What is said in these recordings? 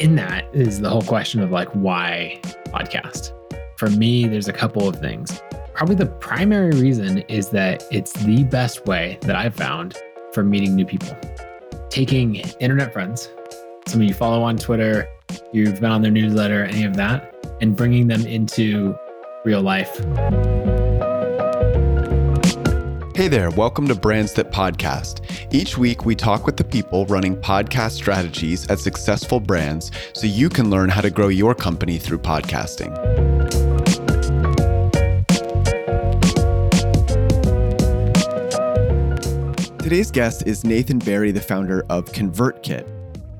in that is the whole question of like, why podcast? For me, there's a couple of things. Probably the primary reason is that it's the best way that I've found for meeting new people. Taking internet friends, some of you follow on Twitter, you've been on their newsletter, any of that, and bringing them into real life. Hey there, welcome to Brands That Podcast. Each week, we talk with the people running podcast strategies at successful brands so you can learn how to grow your company through podcasting. Today's guest is Nathan Barry, the founder of ConvertKit.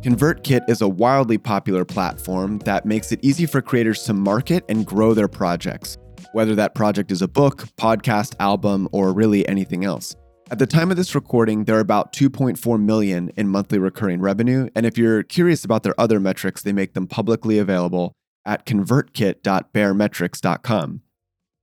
ConvertKit is a wildly popular platform that makes it easy for creators to market and grow their projects whether that project is a book, podcast, album, or really anything else. At the time of this recording, they're about 2.4 million in monthly recurring revenue, and if you're curious about their other metrics, they make them publicly available at convertkit.baremetrics.com.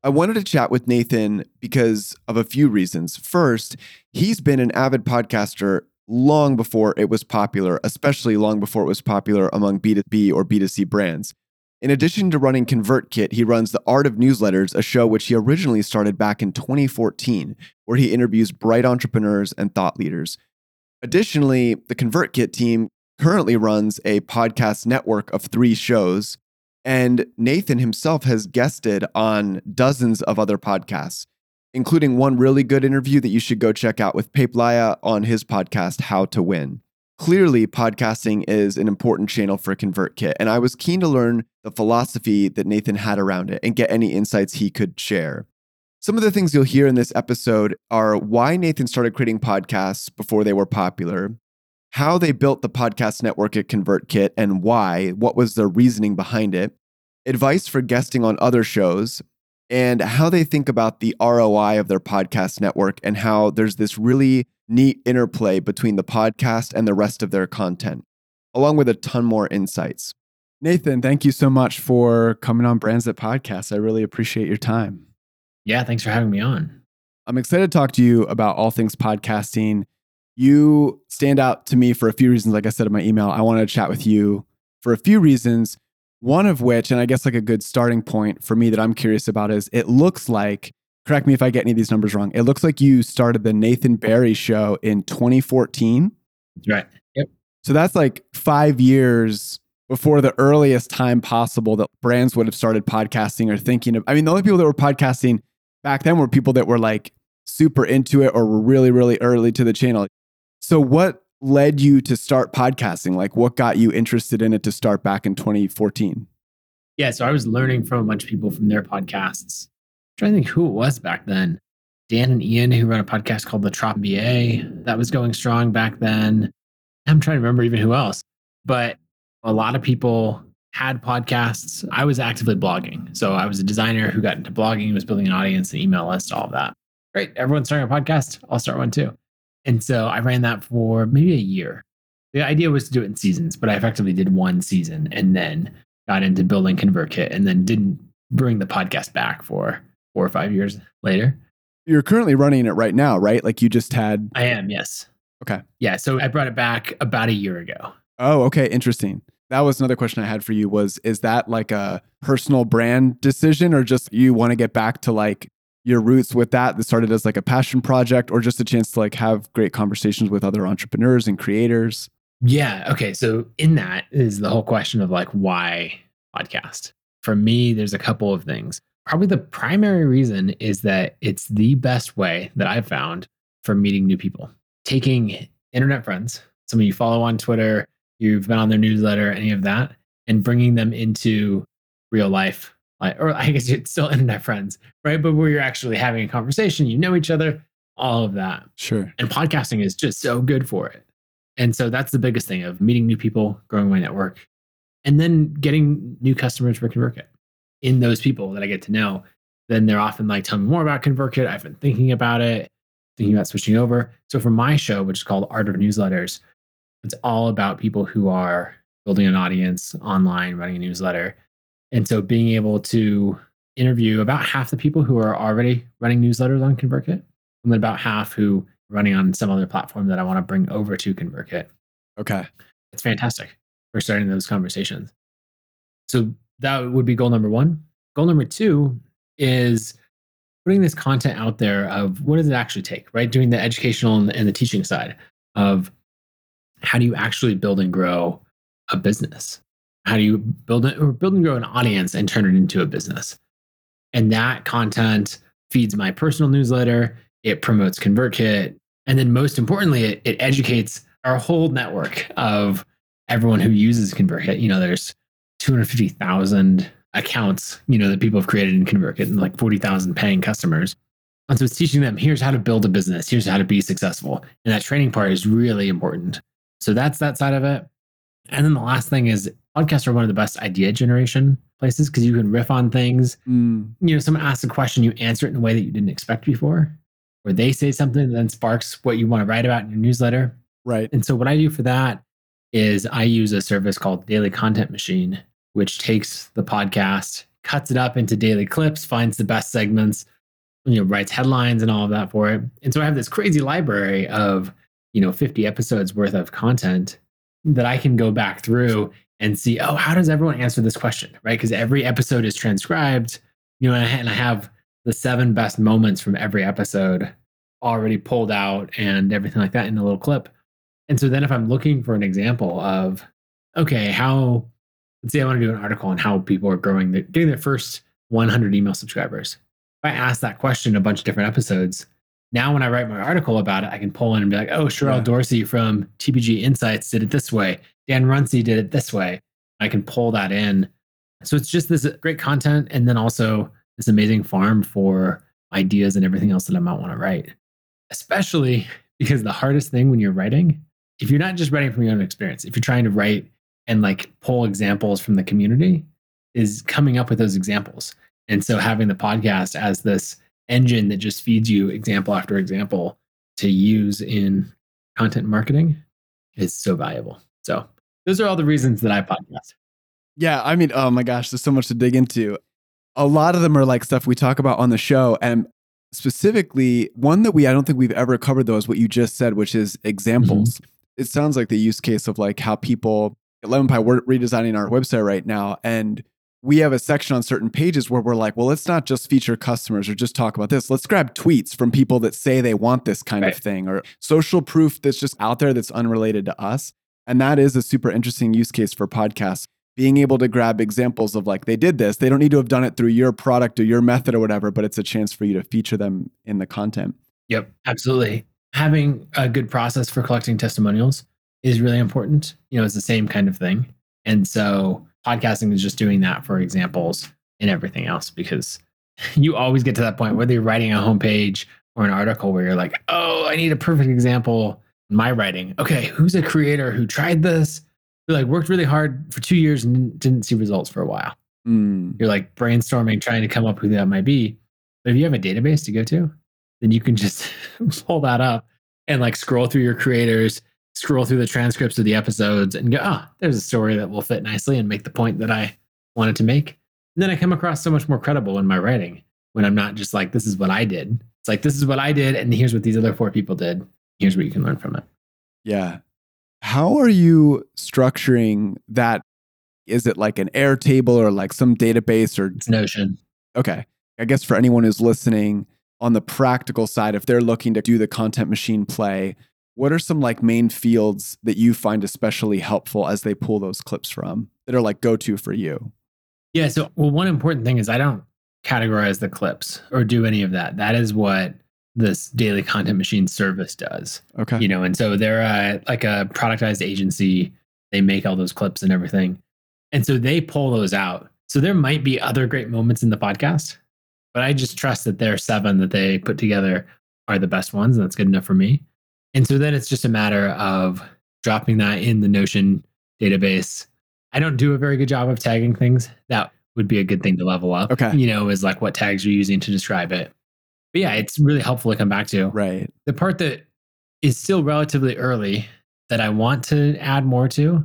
I wanted to chat with Nathan because of a few reasons. First, he's been an avid podcaster long before it was popular, especially long before it was popular among B2B or B2C brands. In addition to running ConvertKit, he runs The Art of Newsletters, a show which he originally started back in 2014, where he interviews bright entrepreneurs and thought leaders. Additionally, the ConvertKit team currently runs a podcast network of three shows, and Nathan himself has guested on dozens of other podcasts, including one really good interview that you should go check out with Pape Laya on his podcast, How to Win. Clearly, podcasting is an important channel for ConvertKit, and I was keen to learn the philosophy that Nathan had around it and get any insights he could share. Some of the things you'll hear in this episode are why Nathan started creating podcasts before they were popular, how they built the podcast network at ConvertKit and why, what was their reasoning behind it, advice for guesting on other shows, and how they think about the ROI of their podcast network and how there's this really neat interplay between the podcast and the rest of their content, along with a ton more insights. Nathan, thank you so much for coming on Brands That Podcast. I really appreciate your time. Yeah, thanks for having me on. I'm excited to talk to you about all things podcasting. You stand out to me for a few reasons. Like I said in my email, I wanted to chat with you for a few reasons. One of which, and I guess like a good starting point for me that I'm curious about, is it looks like correct me if I get any of these numbers wrong. It looks like you started the Nathan Barry show in 2014. Right. Yep. So that's like five years before the earliest time possible that brands would have started podcasting or thinking of. I mean, the only people that were podcasting back then were people that were like super into it or were really, really early to the channel. So, what led you to start podcasting? Like, what got you interested in it to start back in 2014? Yeah. So, I was learning from a bunch of people from their podcasts trying to think who it was back then. Dan and Ian, who run a podcast called The Tropical MBA, that was going strong back then. I'm trying to remember even who else, but a lot of people had podcasts. I was actively blogging. So I was a designer who got into blogging, was building an audience, an email list, all of that. Great. Everyone's starting a podcast. I'll start one too. And so I ran that for maybe a year. The idea was to do it in seasons, but I effectively did one season and then got into building ConvertKit and then didn't bring the podcast back for four or five years later. You're currently running it right now, right? Like you just had. I am, yes. Okay. Yeah. So I brought it back about a year ago. Oh, okay. Interesting. That was another question I had for you was is that like a personal brand decision or just you want to get back to like your roots with that that started as like a passion project or just a chance to like have great conversations with other entrepreneurs and creators? Yeah. Okay. So in that is the whole question of like why podcast. For me, there's a couple of things probably the primary reason is that it's the best way that I've found for meeting new people. Taking internet friends, some of you follow on Twitter, you've been on their newsletter, any of that, and bringing them into real life, like, or I guess it's still internet friends, right? But where you're actually having a conversation, you know each other, all of that. Sure. And podcasting is just so good for it. And so that's the biggest thing of meeting new people, growing my network, and then getting new customers for ConvertKit in those people that I get to know, then they're often like, tell me more about ConvertKit. I've been thinking about it, thinking about switching over. So for my show, which is called Art of Newsletters, it's all about people who are building an audience online, running a newsletter. And so being able to interview about half the people who are already running newsletters on ConvertKit, and then about half who are running on some other platform that I want to bring over to ConvertKit. Okay. It's fantastic. for starting those conversations. So that would be goal number one. Goal number two is putting this content out there of what does it actually take, right? Doing the educational and, and the teaching side of how do you actually build and grow a business? How do you build it or build and grow an audience and turn it into a business? And that content feeds my personal newsletter. It promotes ConvertKit. And then most importantly, it, it educates our whole network of everyone who uses ConvertKit. You know, there's 250,000 accounts, you know, that people have created in ConvertKit and like 40,000 paying customers. And so it's teaching them here's how to build a business, here's how to be successful. And that training part is really important. So that's that side of it. And then the last thing is podcasts are one of the best idea generation places because you can riff on things. Mm. You know, someone asks a question, you answer it in a way that you didn't expect before, or they say something that then sparks what you want to write about in your newsletter. Right. And so what I do for that is I use a service called Daily Content Machine, which takes the podcast, cuts it up into daily clips, finds the best segments, you know, writes headlines and all of that for it. And so I have this crazy library of, you know, 50 episodes worth of content that I can go back through and see, oh, how does everyone answer this question? Right. Because every episode is transcribed, you know, and I have the seven best moments from every episode already pulled out and everything like that in a little clip. And so then if I'm looking for an example of, okay, how, let's say I want to do an article on how people are growing, the, getting their first 100 email subscribers. If I ask that question a bunch of different episodes, now when I write my article about it, I can pull in and be like, oh, Sherrell yeah. Dorsey from TPG Insights did it this way. Dan Runcie did it this way. I can pull that in. So it's just this great content and then also this amazing farm for ideas and everything else that I might want to write. Especially because the hardest thing when you're writing if you're not just writing from your own experience, if you're trying to write and like pull examples from the community, is coming up with those examples. And so having the podcast as this engine that just feeds you example after example to use in content marketing is so valuable. So those are all the reasons that I podcast. Yeah, I mean, oh my gosh, there's so much to dig into. A lot of them are like stuff we talk about on the show. And specifically, one that we I don't think we've ever covered though is what you just said, which is examples. Mm-hmm it sounds like the use case of like how people at Lemon Pie we're redesigning our website right now and we have a section on certain pages where we're like, well, let's not just feature customers or just talk about this. Let's grab tweets from people that say they want this kind right. of thing or social proof that's just out there that's unrelated to us. And that is a super interesting use case for podcasts. Being able to grab examples of like, they did this. They don't need to have done it through your product or your method or whatever, but it's a chance for you to feature them in the content. Yep, absolutely having a good process for collecting testimonials is really important. You know, it's the same kind of thing. And so podcasting is just doing that for examples and everything else because you always get to that point, whether you're writing a homepage or an article where you're like, oh, I need a perfect example in my writing. Okay, who's a creator who tried this? Who like worked really hard for two years and didn't see results for a while. Mm. You're like brainstorming, trying to come up with who that might be. But if you have a database to go to, then you can just pull that up and like scroll through your creators, scroll through the transcripts of the episodes and go, ah, oh, there's a story that will fit nicely and make the point that I wanted to make. And then I come across so much more credible in my writing when I'm not just like, this is what I did. It's like, this is what I did. And here's what these other four people did. Here's what you can learn from it. Yeah. How are you structuring that? Is it like an Airtable or like some database or it's Notion? Okay. I guess for anyone who's listening, on the practical side, if they're looking to do the content machine play, what are some like main fields that you find especially helpful as they pull those clips from that are like go to for you? Yeah. So, well, one important thing is I don't categorize the clips or do any of that. That is what this daily content machine service does. Okay. You know, and so they're uh, like a productized agency. They make all those clips and everything. And so they pull those out. So there might be other great moments in the podcast but I just trust that their seven that they put together are the best ones, and that's good enough for me. And so then it's just a matter of dropping that in the Notion database. I don't do a very good job of tagging things. That would be a good thing to level up. Okay. You know, is like what tags you're using to describe it. But yeah, it's really helpful to come back to. Right. The part that is still relatively early that I want to add more to,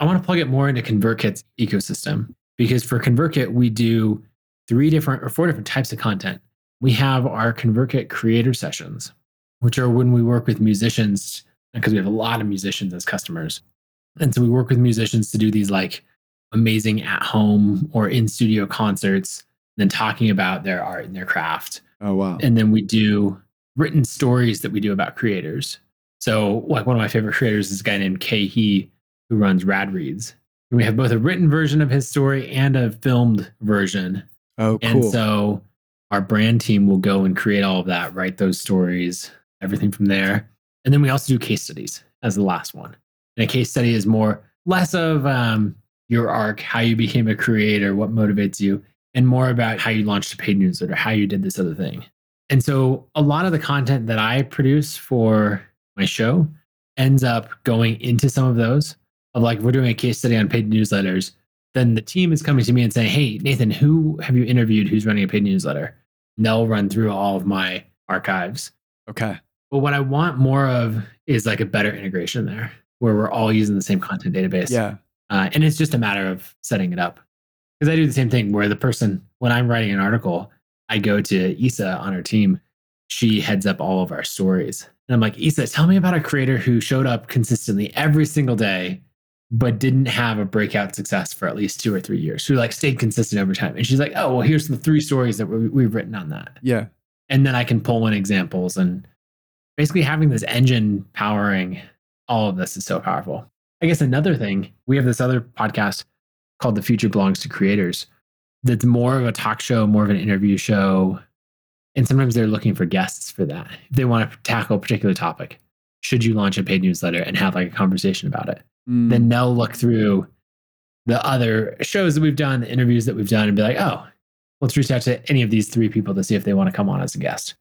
I want to plug it more into ConvertKit's ecosystem because for ConvertKit, we do three different or four different types of content. We have our ConvertKit creator sessions, which are when we work with musicians, because we have a lot of musicians as customers. And so we work with musicians to do these like amazing at home or in studio concerts, then talking about their art and their craft. Oh, wow. And then we do written stories that we do about creators. So, like one of my favorite creators is a guy named Khe Hy, who runs Rad Reads. And we have both a written version of his story and a filmed version. Oh, cool. And so our brand team will go and create all of that, write those stories, everything from there. And then we also do case studies as the last one. And a case study is more less of um, your arc, how you became a creator, what motivates you, and more about how you launched a paid newsletter, how you did this other thing. And so a lot of the content that I produce for my show ends up going into some of those of like we're doing a case study on paid newsletters, then the team is coming to me and saying, Hey, Nathan, who have you interviewed who's running a paid newsletter? And they'll run through all of my archives. Okay. But what I want more of is like a better integration there where we're all using the same content database. Yeah. Uh, and it's just a matter of setting it up. Because I do the same thing where the person, when I'm writing an article, I go to Isa on our team. She heads up all of our stories. And I'm like, Isa, tell me about a creator who showed up consistently every single day, but didn't have a breakout success for at least two or three years. Who like stayed consistent over time. And she's like, oh, well, here's the three stories that we- we've written on that. Yeah. And then I can pull in examples and basically having this engine powering all of this is so powerful. I guess another thing, we have this other podcast called The Future Belongs to Creators that's more of a talk show, more of an interview show. And sometimes they're looking for guests for that. If they want to tackle a particular topic, should you launch a paid newsletter and have like a conversation about it? Mm. Then they'll look through the other shows that we've done, the interviews that we've done, and be like, oh, let's reach out to any of these three people to see if they want to come on as a guest.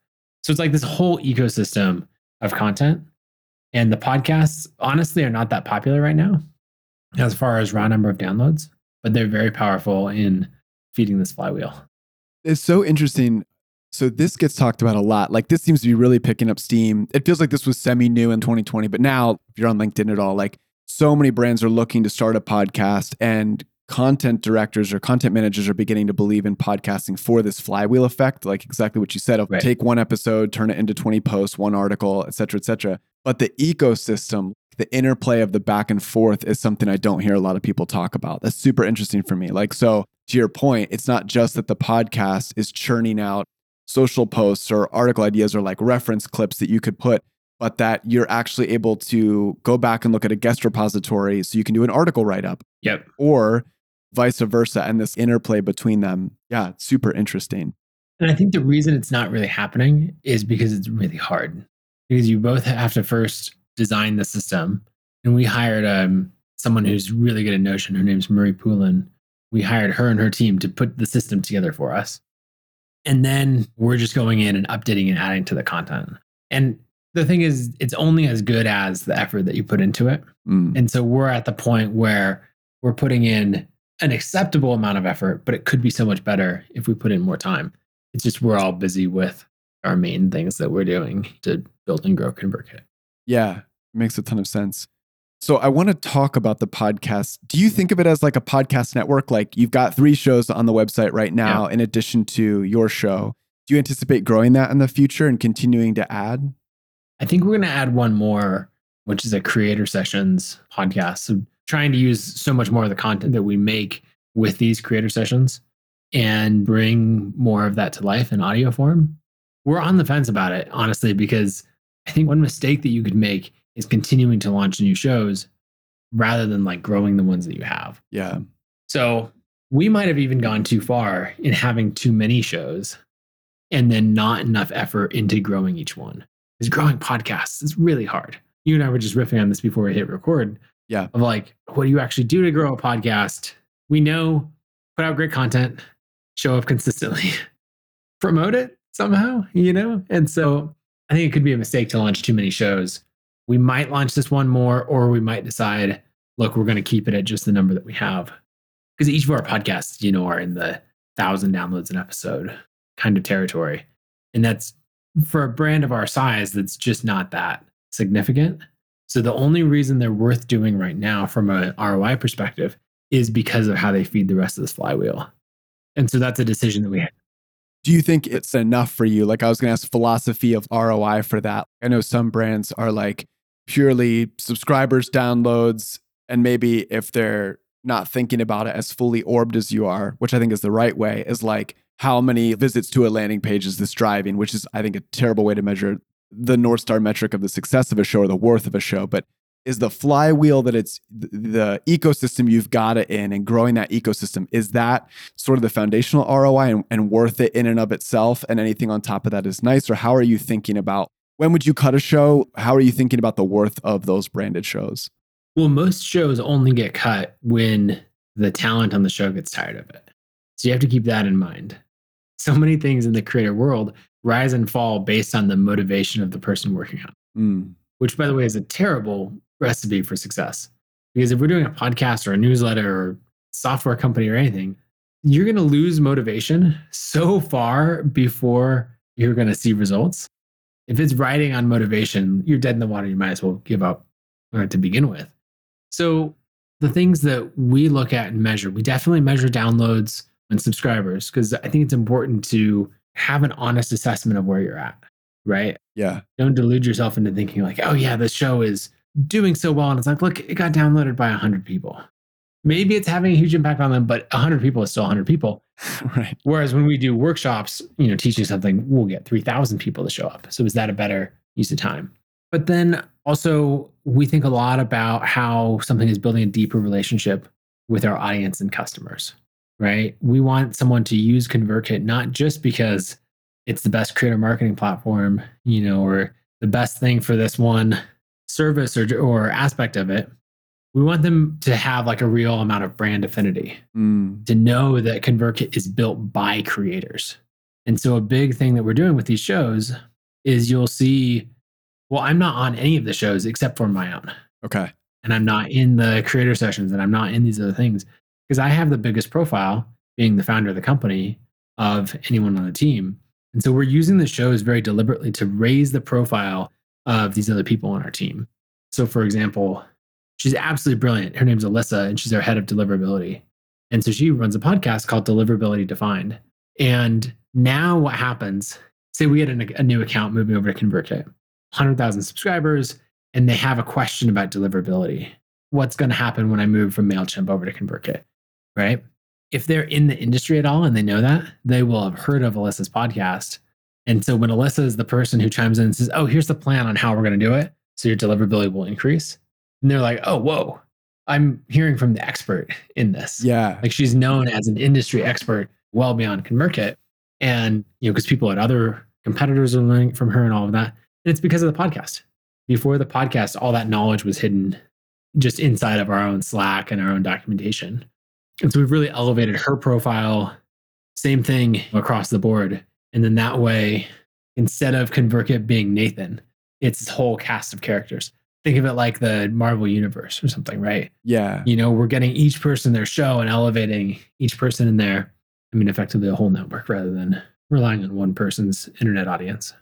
So it's like this whole ecosystem of content. And the podcasts, honestly, are not that popular right now as far as raw number of downloads, but they're very powerful in feeding this flywheel. It's so interesting. So this gets talked about a lot. Like this seems to be really picking up steam. It feels like this was semi new in 2020, but now if you're on LinkedIn at all, like so many brands are looking to start a podcast and content directors or content managers are beginning to believe in podcasting for this flywheel effect, like exactly what you said. Of Right. take one episode, turn it into 20 posts, one article, et cetera, et cetera. But the ecosystem, the interplay of the back and forth is something I don't hear a lot of people talk about. That's super interesting for me. Like, so to your point, it's not just that the podcast is churning out social posts or article ideas or like reference clips that you could put, but that you're actually able to go back and look at a guest repository so you can do an article write up Yep. or vice versa. And this interplay between them. Yeah, it's super interesting. And I think the reason it's not really happening is because it's really hard. Because you both have to first design the system. And we hired um, someone who's really good at Notion. Her name's Marie Poulin. We hired her and her team to put the system together for us. And then we're just going in and updating and adding to the content. And the thing is, it's only as good as the effort that you put into it. Mm, And so we're at the point where we're putting in an acceptable amount of effort, but it could be so much better if we put in more time. It's just we're all busy with our main things that we're doing to build and grow ConvertKit. yeah, makes a ton of sense. So I want to talk about the podcast. Do you think of it as like a podcast network? Like you've got three shows on the website right now, in addition to your show. Do you anticipate growing that in the future and continuing to add? I think we're going to add one more, which is a creator sessions podcast. So trying to use so much more of the content that we make with these creator sessions and bring more of that to life in audio form. We're on the fence about it, honestly, because I think one mistake that you could make is continuing to launch new shows rather than like growing the ones that you have. Yeah. So we might have even gone too far in having too many shows and then not enough effort into growing each one. Because growing podcasts is really hard. You and I were just riffing on this before we hit record. Yeah. Of like, what do you actually do to grow a podcast? We know put out great content, show up consistently, promote it somehow, you know? And so I think it could be a mistake to launch too many shows. We might launch this one more, or we might decide, look, we're going to keep it at just the number that we have. Because each of our podcasts, you know, are in the thousand downloads an episode kind of territory. And that's for a brand of our size, that's just not that significant. So the only reason they're worth doing right now from an ROI perspective is because of how they feed the rest of this flywheel. And so that's a decision that we. Do you think it's enough for you? Like I was going to ask philosophy of ROI for that. I know some brands are like purely subscribers, downloads, And maybe if they're not thinking about it as fully orbed as you are, which I think is the right way, is like how many visits to a landing page is this driving, which is, I think, a terrible way to measure the North Star metric of the success of a show or the worth of a show. But is the flywheel that it's the ecosystem you've got it in and growing that ecosystem is that sort of the foundational roi and, and, worth it in and of itself? And anything on top of that is nice or how are you thinking about when would you cut a show? How are you thinking about the worth of those branded shows? Well most shows only get cut when the talent on the show gets tired of it so you have to keep that in mind so many things in the creator world rise and fall based on the motivation of the person working on mm. which by the way is a terrible recipe for success. Because if we're doing a podcast or a newsletter or software company or anything, you're going to lose motivation so far before you're going to see results. If it's riding on motivation, you're dead in the water. You might as well give up to begin with. So, the things that we look at and measure, we definitely measure downloads and subscribers because I think it's important to have an honest assessment of where you're at, right? Yeah. Don't delude yourself into thinking like, oh, yeah, this show is doing so well. And it's like look it got downloaded by 100 people. Maybe it's having a huge impact on them but 100 people is still 100 people. Right. Whereas when we do workshops you know teaching something we'll get 3000 people to show up. So is that a better use of time? But then also we think a lot about how something is building a deeper relationship with our audience and customers right we want someone to use convertkit not just because it's the best creator marketing platform you know or the best thing for this one service or, or aspect of it, we want them to have like a real amount of brand affinity mm. to know that ConvertKit is built by creators. And so a big thing that we're doing with these shows is you'll see, well, I'm not on any of the shows except for my own. Okay. And I'm not in the creator sessions and I'm not in these other things because I have the biggest profile being the founder of the company of anyone on the team. And so we're using the shows very deliberately to raise the profile of these other people on our team. So, for example, she's absolutely brilliant. Her name's Alyssa, and she's our head of deliverability. And so she runs a podcast called Deliverability Defined. And now what happens? Say we get a, a new account moving over to ConvertKit, 100,000 subscribers, and they have a question about deliverability. What's going to happen when I move from MailChimp over to ConvertKit? Right? If they're in the industry at all and they know that, they will have heard of Alyssa's podcast and so when Alyssa is the person who chimes in and says, Oh, here's the plan on how we're going to do it. So your deliverability will increase. And they're like, Oh, whoa, I'm hearing from the expert in this. Yeah. Like she's known as an industry expert well beyond ConvertKit. And, you know, because people at other competitors are learning from her and all of that. And it's because of the podcast. Before the podcast, all that knowledge was hidden just inside of our own Slack and our own documentation. And so we've really elevated her profile. Same thing across the board and then that way, instead of ConvertKit being Nathan, it's this whole cast of characters. Think of it like the Marvel universe or something, right? Yeah. You know, we're getting each person their show and elevating each person in there. I mean, effectively a whole network rather than relying on one person's internet audience.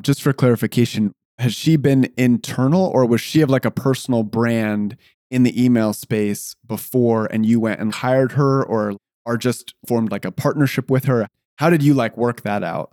Just for clarification, has she been internal or was she of like a personal brand in the email space before and you went and hired her or or just formed like a partnership with her? How did you like work that out?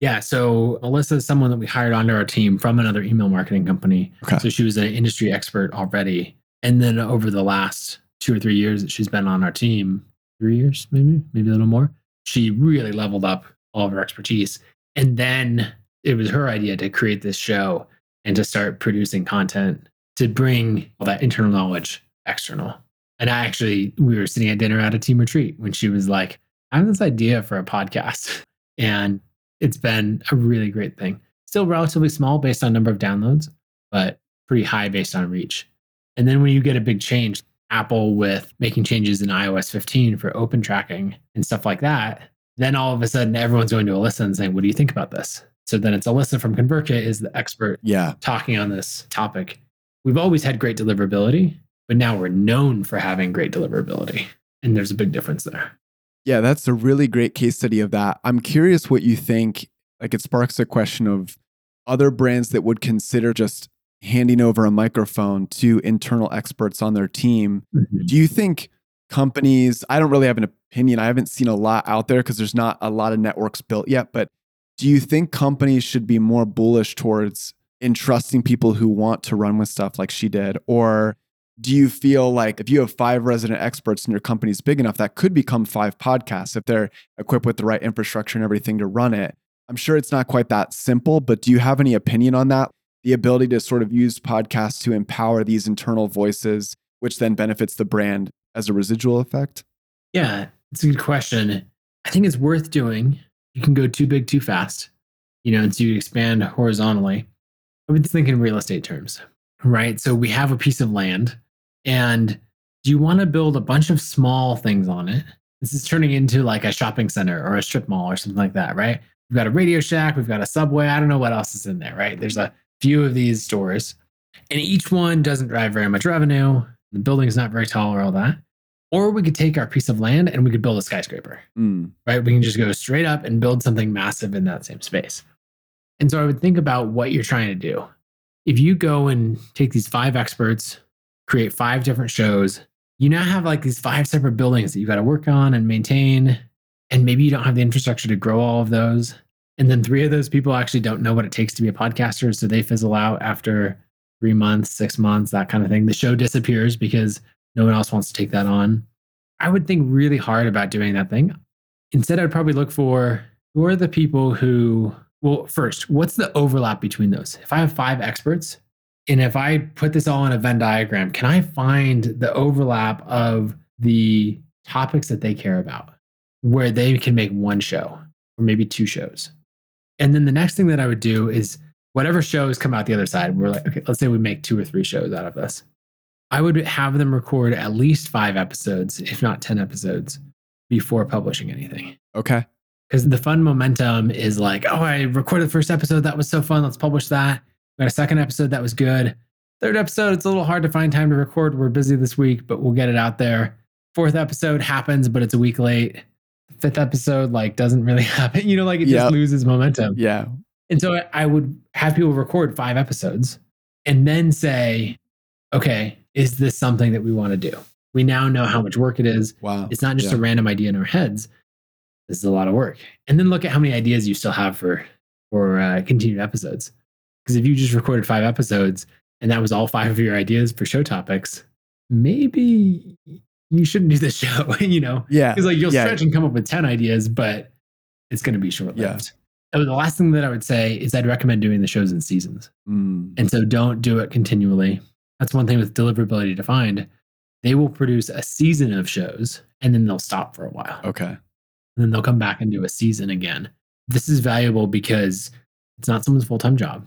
Yeah, so Alyssa is someone that we hired onto our team from another email marketing company. Okay. So she was an industry expert already. And then over the last two or three years that she's been on our team, three years maybe, maybe a little more, she really leveled up all of her expertise. And then it was her idea to create this show and to start producing content to bring all that internal knowledge external. And I actually, we were sitting at dinner at a team retreat when she was like, I have this idea for a podcast, and it's been a really great thing. Still relatively small based on number of downloads, but pretty high based on reach. And then when you get a big change, Apple with making changes in iOS 15 for open tracking and stuff like that, then all of a sudden everyone's going to Alyssa and saying, What do you think about this? So then it's Alyssa from ConvertKit is the expert yeah. talking on this topic. We've always had great deliverability, but now we're known for having great deliverability. And there's a big difference there. Yeah, that's a really great case study of that. I'm curious what you think. Like, it sparks a question of other brands that would consider just handing over a microphone to internal experts on their team. Mm-hmm. Do you think companies, I don't really have an opinion, I haven't seen a lot out there because there's not a lot of networks built yet, but do you think companies should be more bullish towards entrusting people who want to run with stuff like she did? Or do you feel like if you have five resident experts and your company's big enough, that could become five podcasts if they're equipped with the right infrastructure and everything to run it? I'm sure it's not quite that simple, but do you have any opinion on that? The ability to sort of use podcasts to empower these internal voices, which then benefits the brand as a residual effect? Yeah, it's a good question. I think it's worth doing. You can go too big too fast, you know, and you expand horizontally. I was thinking real estate terms, right? So we have a piece of land and do you want to build a bunch of small things on it? This is turning into like a shopping center or a strip mall or something like that, right? We've got a Radio Shack, we've got a Subway. I don't know what else is in there, right? There's a few of these stores, and each one doesn't drive very much revenue. The building is not very tall or all that. Or we could take our piece of land and we could build a skyscraper, Mm, right? We can just go straight up and build something massive in that same space. And so I would think about what you're trying to do. If you go and take these five experts, create five different shows, you now have like these five separate buildings that you got to work on and maintain. And maybe you don't have the infrastructure to grow all of those. And then three of those people actually don't know what it takes to be a podcaster. So they fizzle out after three months, six months, that kind of thing. The show disappears because no one else wants to take that on. I would think really hard about doing that thing. Instead, I'd probably look for who are the people who, well, first, what's the overlap between those? If I have five experts, and if I put this all in a Venn diagram, can I find the overlap of the topics that they care about where they can make one show or maybe two shows? And then the next thing that I would do is whatever shows come out the other side, we're like, okay, let's say we make two or three shows out of this. I would have them record at least five episodes, if not 10 episodes, before publishing anything. okay. Because the fun momentum is like, oh, I recorded the first episode. That was so fun. Let's publish that. We got a second episode that was good. Third episode, it's a little hard to find time to record. We're busy this week, but we'll get it out there. Fourth episode happens, but it's a week late. Fifth episode, like, doesn't really happen. You know, like it Yep. just loses momentum. Yeah. And so I- would have people record five episodes and then say, okay, is this something that we want to do? We now know how much work it is. Wow. It's not just Yeah. a random idea in our heads. This is a lot of work. And then look at how many ideas you still have for for uh, continued episodes. Because if you just recorded five episodes and that was all five of your ideas for show topics, maybe you shouldn't do this show. you know, Yeah. because like you'll Yeah. stretch and come up with 10 ideas, but it's going to be short lived. The last thing that I would say is I'd recommend doing the shows in seasons. Mm, And so don't do it continually. That's one thing with deliverability defined. They will produce a season of shows and then they'll stop for a while. okay. And then they'll come back and do a season again. This is valuable because it's not someone's full time job.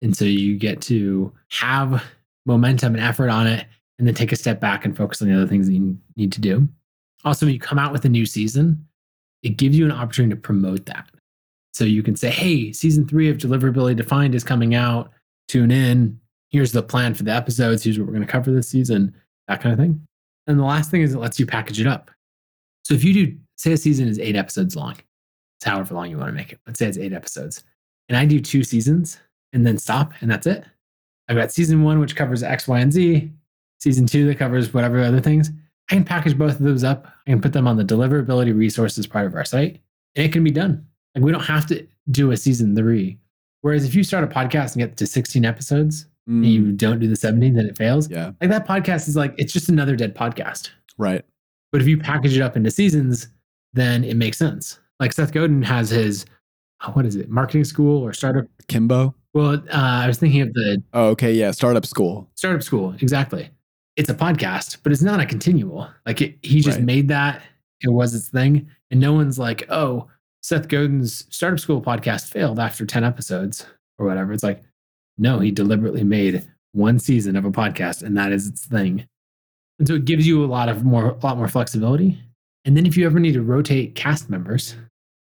And so you get to have momentum and effort on it and then take a step back and focus on the other things that you need to do. Also, when you come out with a new season, it gives you an opportunity to promote that. So you can say, hey, season three of Deliverability Defined is coming out. Tune in. Here's the plan for the episodes. Here's what we're going to cover this season, that kind of thing. And the last thing is it lets you package it up. So if you do, say a season is eight episodes long, it's however long you want to make it. Let's say it's eight episodes. And I do two seasons and then stop, and that's it. I've got season one, which covers X, Y, and Z. Season two, that covers whatever other things. I can package both of those up. I can put them on the deliverability resources part of our site, and it can be done. Like we don't have to do a season three. Whereas if you start a podcast and get to 16 episodes and Mm, you don't do the 17, then it fails. yeah. Like that podcast is like, it's just another dead podcast. Right. But if you package it up into seasons, then it makes sense. Like Seth Godin has his, oh, what is it, marketing school or startup? Kimbo. Well, uh, I was thinking of the Oh, okay. Yeah. Startup school. startup school. Exactly. It's a podcast, but it's not a continual. Like it, he just Right. made that. It was its thing. And no one's like, oh, Seth Godin's startup school podcast failed after 10 episodes or whatever. It's like, no, he deliberately made one season of a podcast and that is its thing. And so it gives you a lot of more, a lot more flexibility. And then if you ever need to rotate cast members,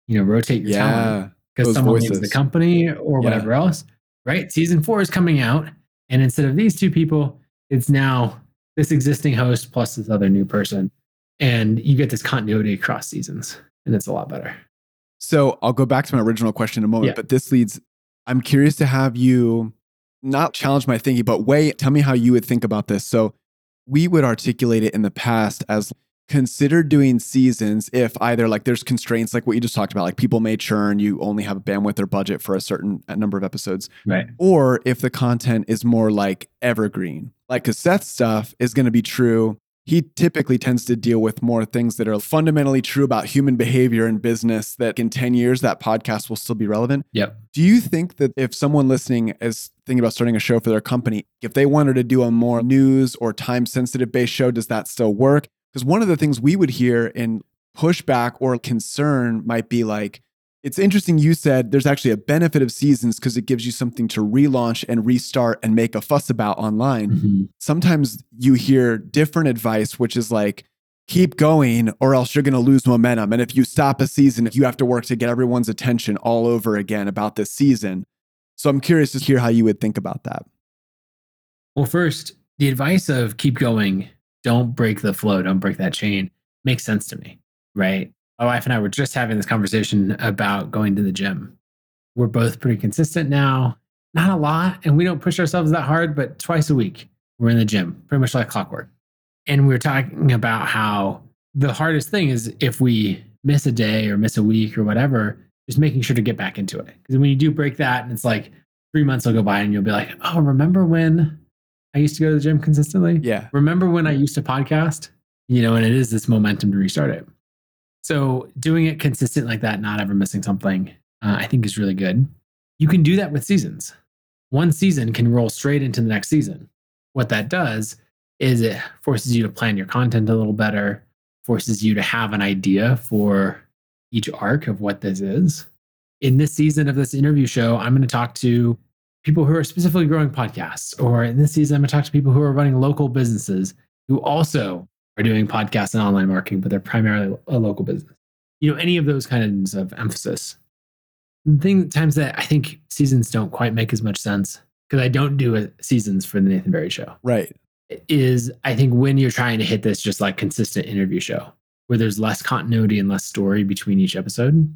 you know, rotate your talent Yeah. because Those someone leaves the company or Yeah. whatever else, right? Season four is coming out, and instead of these two people, it's now this existing host plus this other new person, and you get this continuity across seasons, and it's a lot better. So I'll go back to my original question in a moment, Yeah. but this leads, I'm curious to have you not challenge my thinking, but wait, tell me how you would think about this. So we would articulate it in the past as consider doing seasons if either like there's constraints like what you just talked about like people may churn you only have a bandwidth or budget for a certain number of episodes right. or if the content is more like evergreen. Like because seth's stuff is going to be true. He typically tends to deal with more things that are fundamentally true about human behavior and business that in 10 years that podcast will still be relevant. Yep. Do you think that if someone listening is thinking about starting a show for their company if they wanted to do a more news or time sensitive based show does that still work because one of the things we would hear in pushback or concern might be like, it's interesting you said there's actually a benefit of seasons because it gives you something to relaunch and restart and make a fuss about online. Mm-hmm. Sometimes you hear different advice, which is like, keep going or else you're going to lose momentum. And if you stop a season, you have to work to get everyone's attention all over again about this season. So I'm curious to hear how you would think about that. Well, first, the advice of keep going don't break the flow, don't break that chain makes sense to me, right? My wife and I were just having this conversation about going to the gym. We're both pretty consistent now, not a lot, and we don't push ourselves that hard, but twice a week we're in the gym, pretty much like clockwork. And we were talking about how the hardest thing is if we miss a day or miss a week or whatever, just making sure to get back into it. Because when you do break that, and it's like three months will go by and you'll be like, oh, remember when I used to go to the gym consistently. Yeah. Remember when I used to podcast? You know, and it is this momentum to restart it. So doing it consistent like that, not ever missing something, uh, I think is really good. You can do that with seasons. One season can roll straight into the next season. What that does is it forces you to plan your content a little better, forces you to have an idea for each arc of what this is. In this season of this interview show, I'm going to talk to people who are specifically growing podcasts, or in this season, I'm going to talk to people who are running local businesses who also are doing podcasts and online marketing, but they're primarily a local business. You know, any of those kinds of emphasis. The thing times that I think seasons don't quite make as much sense because I don't do a, seasons for the Nathan Barry show. Right. Is I think when you're trying to hit this just like consistent interview show where there's less continuity and less story between each episode.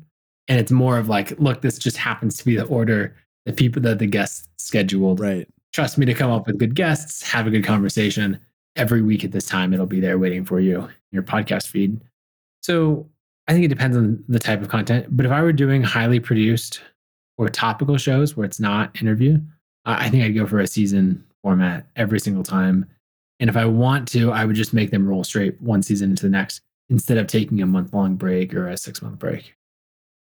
And it's more of like, look, this just happens to be the order the people that the guests scheduled. Right. Trust me to come up with good guests, have a good conversation. Every week at this time, it'll be there waiting for you, your podcast feed. So I think it depends on the type of content. But if I were doing highly produced or topical shows where it's not interview, I think I'd go for a season format every single time. And if I want to, I would just make them roll straight one season into the next instead of taking a month long break or a six month break.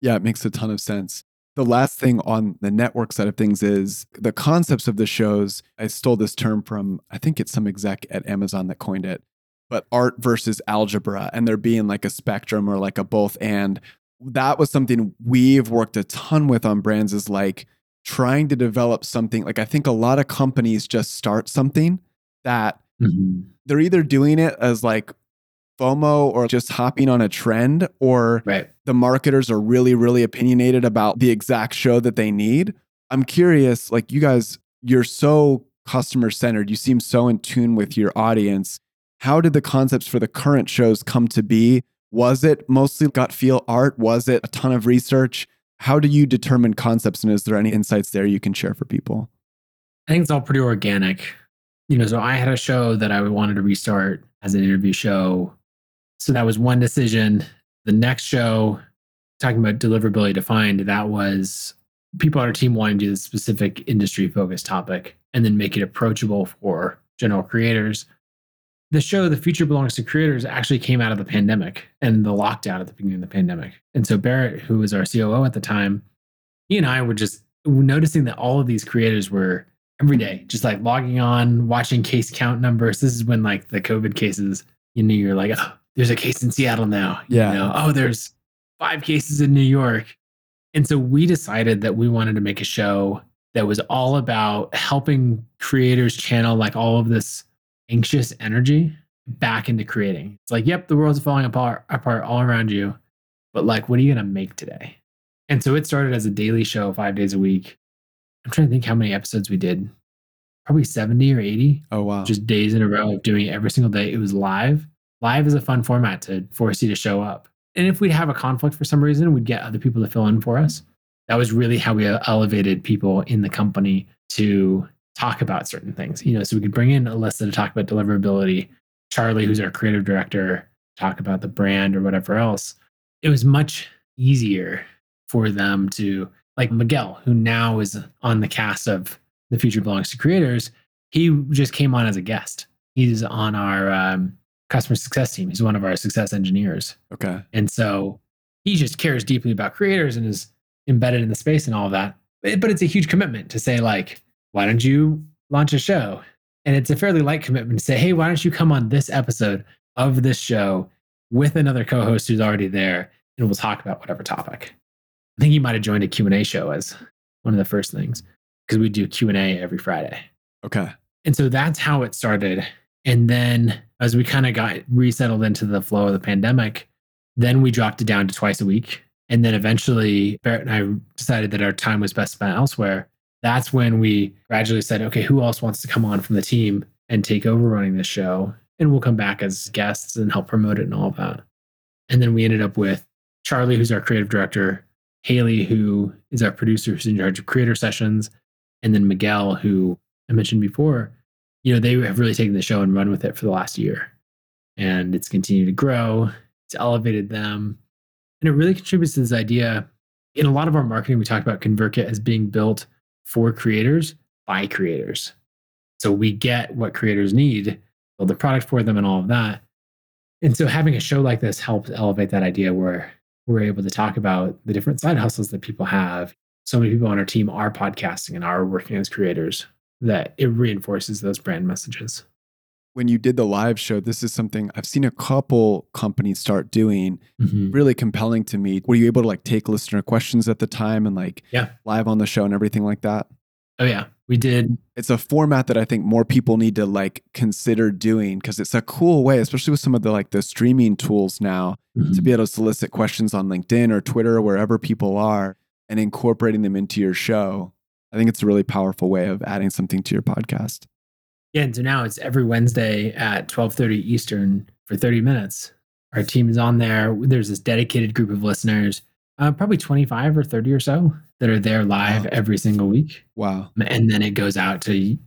Yeah, it makes a ton of sense the last thing on the network side of things is the concepts of the shows. I stole this term from, I think it's some exec at Amazon that coined it, but art versus algebra, and there being like a spectrum or like a both and. That was something we've worked a ton with on brands is like trying to develop something. Like, I think a lot of companies just start something that mm-hmm. they're either doing it as like FOMO or just hopping on a trend, or right. the marketers are really, really opinionated about the exact show that they need. I'm curious, like you guys, you're so customer centered, you seem so in tune with your audience. How did the concepts for the current shows come to be? Was it mostly gut feel art? Was it a ton of research? How do you determine concepts? And is there any insights there you can share for people? I think it's all pretty organic. You know, so I had a show that I wanted to restart as an interview show so that was one decision. The next show, talking about deliverability defined, that was people on our team wanting to do the specific industry focused topic and then make it approachable for general creators. The show, The Future Belongs to Creators, actually came out of the pandemic and the lockdown at the beginning of the pandemic. And so Barrett, who was our COO at the time, he and I were just noticing that all of these creators were every day, just like logging on, watching case count numbers. This is when like the COVID cases, you knew you're like, oh, there's a case in Seattle now. Yeah. You know? Oh, there's five cases in New York. And so we decided that we wanted to make a show that was all about helping creators channel like all of this anxious energy back into creating. It's like, yep, the world's falling apart apart all around you. But like, what are you gonna make today? And so it started as a daily show, five days a week. I'm trying to think how many episodes we did. Probably 70 or 80. Oh wow. Just days in a row of doing it every single day. It was live live is a fun format to force you to show up. And if we'd have a conflict for some reason, we'd get other people to fill in for us. That was really how we elevated people in the company to talk about certain things. You know, so we could bring in Alyssa to talk about deliverability, Charlie, who's our creative director, talk about the brand or whatever else, it was much easier for them to, like Miguel, who now is on the cast of The Future Belongs to Creators, he just came on as a guest. He's on our um, customer success team. He's one of our success engineers. Okay. And so he just cares deeply about creators and is embedded in the space and all of that. But, but it's a huge commitment to say, like, why don't you launch a show? And it's a fairly light commitment to say, hey, why don't you come on this episode of this show with another co-host who's already there and we'll talk about whatever topic. I think you might have joined a Q&A show as one of the first things because we do Q&A every Friday. Okay. And so that's how it started. And then as we kind of got resettled into the flow of the pandemic, then we dropped it down to twice a week. And then eventually Barrett and I decided that our time was best spent elsewhere. That's when we gradually said, okay, who else wants to come on from the team and take over running this show? And we'll come back as guests and help promote it and all that. And then we ended up with Charlie, who's our creative director, Haley, who is our producer, who's in charge of creator sessions, and then Miguel, who I mentioned before. You know, they have really taken the show and run with it for the last year. And it's continued to grow, it's elevated them. And it really contributes to this idea. In a lot of our marketing, we talk about ConvertKit as being built for creators by creators. So we get what creators need, build the product for them, and all of that. And so having a show like this helps elevate that idea where we're able to talk about the different side hustles that people have. So many people on our team are podcasting and are working as creators that it reinforces those brand messages. When you did the live show, this is something I've seen a couple companies start doing. Mm-hmm. Really compelling to me. Were you able to like take listener questions at the time and like Yeah. live on the show and everything like that? Oh, yeah. We did. It's a format that I think more people need to like consider doing because it's a cool way, especially with some of the like the streaming tools now to be able to solicit questions on LinkedIn or Twitter or wherever people are and incorporating them into your show. I think it's a really powerful way of adding something to your podcast. Yeah, and so now it's every Wednesday at 12:30 Eastern for 30 minutes. Our team is on there. There's this dedicated group of listeners, uh, probably 25 or 30 or so, that are there live Wow. every single week. Wow. And then it goes out to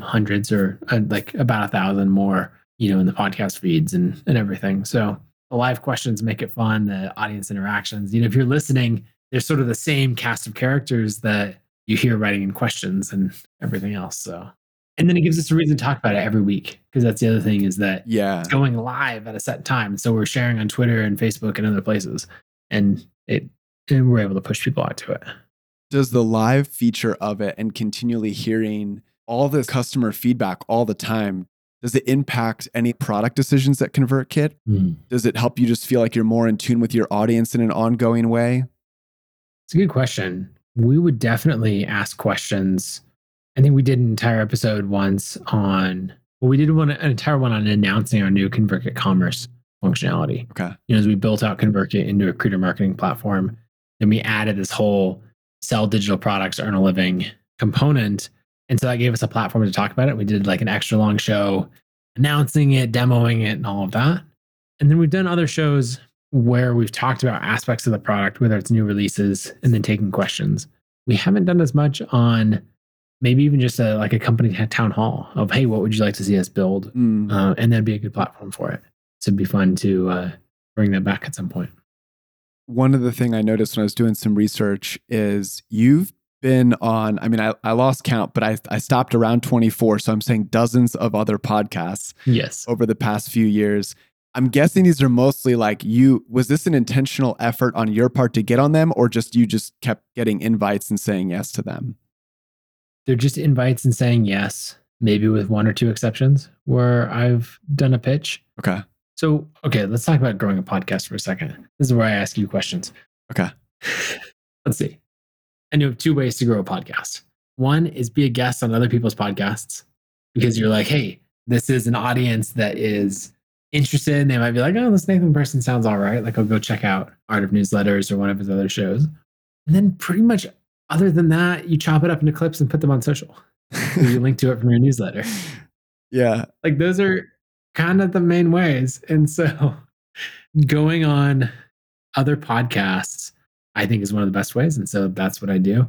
hundreds or uh, like about a thousand more, you know, in the podcast feeds and, and everything. So the live questions make it fun, the audience interactions. You know, if you're listening, there's sort of the same cast of characters that you hear writing in questions and everything else. So, and then it gives us a reason to talk about it every week because that's the other thing is that Yeah. it's going live at a set time. So we're sharing on Twitter and Facebook and other places, and it and we're able to push people out to it. Does the live feature of it and continually hearing all this customer feedback all the time, does it impact any product decisions at ConvertKit? Hmm. Does it help you just feel like you're more in tune with your audience in an ongoing way? It's a good question. We would definitely ask questions. I think we did an entire episode once on, well, we did one an entire one on announcing our new ConvertKit Commerce functionality. Okay. You know, as we built out ConvertKit into a creator marketing platform, then we added this whole sell digital products, earn a living component. And so that gave us a platform to talk about it. We did like an extra long show announcing it, demoing it, and all of that. And then we've done other shows where we've talked about aspects of the product, whether it's new releases and then taking questions. We haven't done as much on maybe even just a, like a company town hall of, hey, what would you like to see us build? Mm. Uh, and that'd be a good platform for it. So it'd be fun to uh, bring that back at some point. one of the thing I noticed when I was doing some research is you've been on, I mean, I, I lost count, but I, I stopped around 24. So I'm saying dozens of other podcasts Yes. over the past few years. I'm guessing these are mostly like you, was this an intentional effort on your part to get on them or just you just kept getting invites and saying yes to them? They're just invites and saying yes, maybe with one or two exceptions where I've done a pitch. Okay. So, okay, let's talk about growing a podcast for a second. This is where I ask you questions. Okay. Let's see. I know of two ways to grow a podcast. One is be a guest on other people's podcasts because you're like, hey, this is an audience that is interested. And they might be like, oh, this Nathan person sounds all right. Like, I'll go check out Art of Newsletters or one of his other shows. And then, pretty much, other than that, you chop it up into clips and put them on social. You link to it from your newsletter. yeah. Like, those are kind of the main ways. And so, going on other podcasts, I think is one of the best ways. And so that's what I do.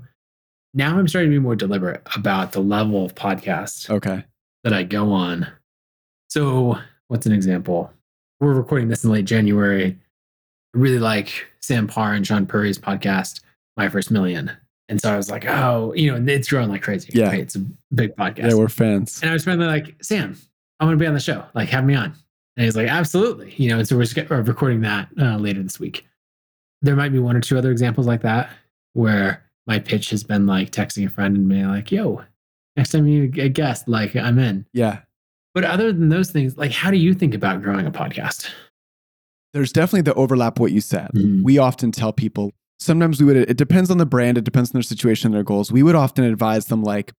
Now I'm starting to be more deliberate about the level of podcast Okay. that I go on. So, what's an example? we're recording this in late January. I really like Sam Parr and Sean Puri's podcast, My First Million. And so I was like, oh, you know, it's growing like crazy. Yeah. Right? It's a big podcast. Yeah, we're fans. and I was finally like, Sam, I want to be on the show. Like, have me on. And he's like, absolutely. You know, and so we're, just, we're recording that uh, later this week. There might be one or two other examples like that where my pitch has been like texting a friend and being like, yo, next time you get a guest, like, I'm in. Yeah. But other than those things, like, how do you think about growing a podcast? There's definitely the overlap what you said. Mhm. We often tell people sometimes we would it depends on the brand, it depends on their situation, their goals. We would often advise them like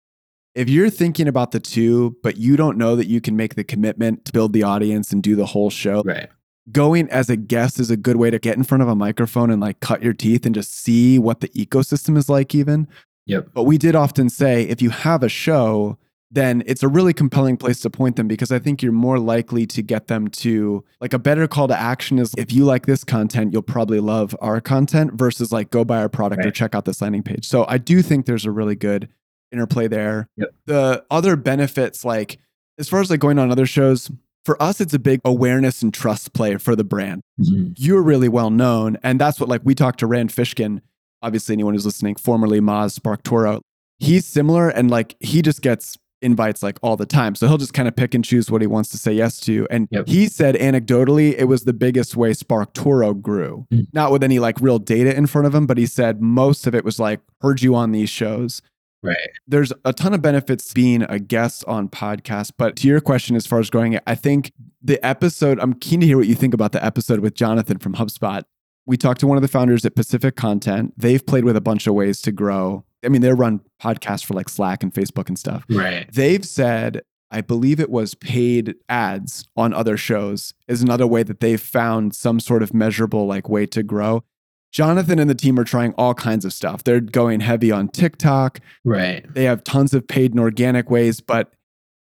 if you're thinking about the two, but you don't know that you can make the commitment to build the audience and do the whole show, Right. going as a guest is a good way to get in front of a microphone and like cut your teeth and just see what the ecosystem is like even. Yep. But we did often say if you have a show, then it's a really compelling place to point them because I think you're more likely to get them to like a better call to action is if you like this content, you'll probably love our content versus like go buy our product or check out this landing page. So I do think there's a really good interplay there. Yep. The other benefits, like as far as like going on other shows, for us, it's a big awareness and trust play for the brand Mhm. you're really well known. And that's what, like, we talked to Rand Fishkin, obviously, anyone who's listening, formerly Moz SparkToro. He's similar and, like, he just gets invites like all the time. So he'll just kind of pick and choose what he wants to say yes to. And Yep. he said anecdotally, it was the biggest way SparkToro grew. Mm. Not with any like real data in front of him, but he said most of it was like, heard you on these shows Right. there's a ton of benefits being a guest on podcasts. But to your question, as far as growing it, I think the episode, I'm keen to hear what you think about the episode with Jonathan from HubSpot. We talked to one of the founders at Pacific Content. They've played with a bunch of ways to grow. I mean, they run podcasts for like Slack and Facebook and stuff. Right. They've said, I believe it was paid ads on other shows is another way that they've found some sort of measurable like way to grow. Jonathan and the team are trying all kinds of stuff. They're going heavy on TikTok. Right. They have tons of paid and organic ways, but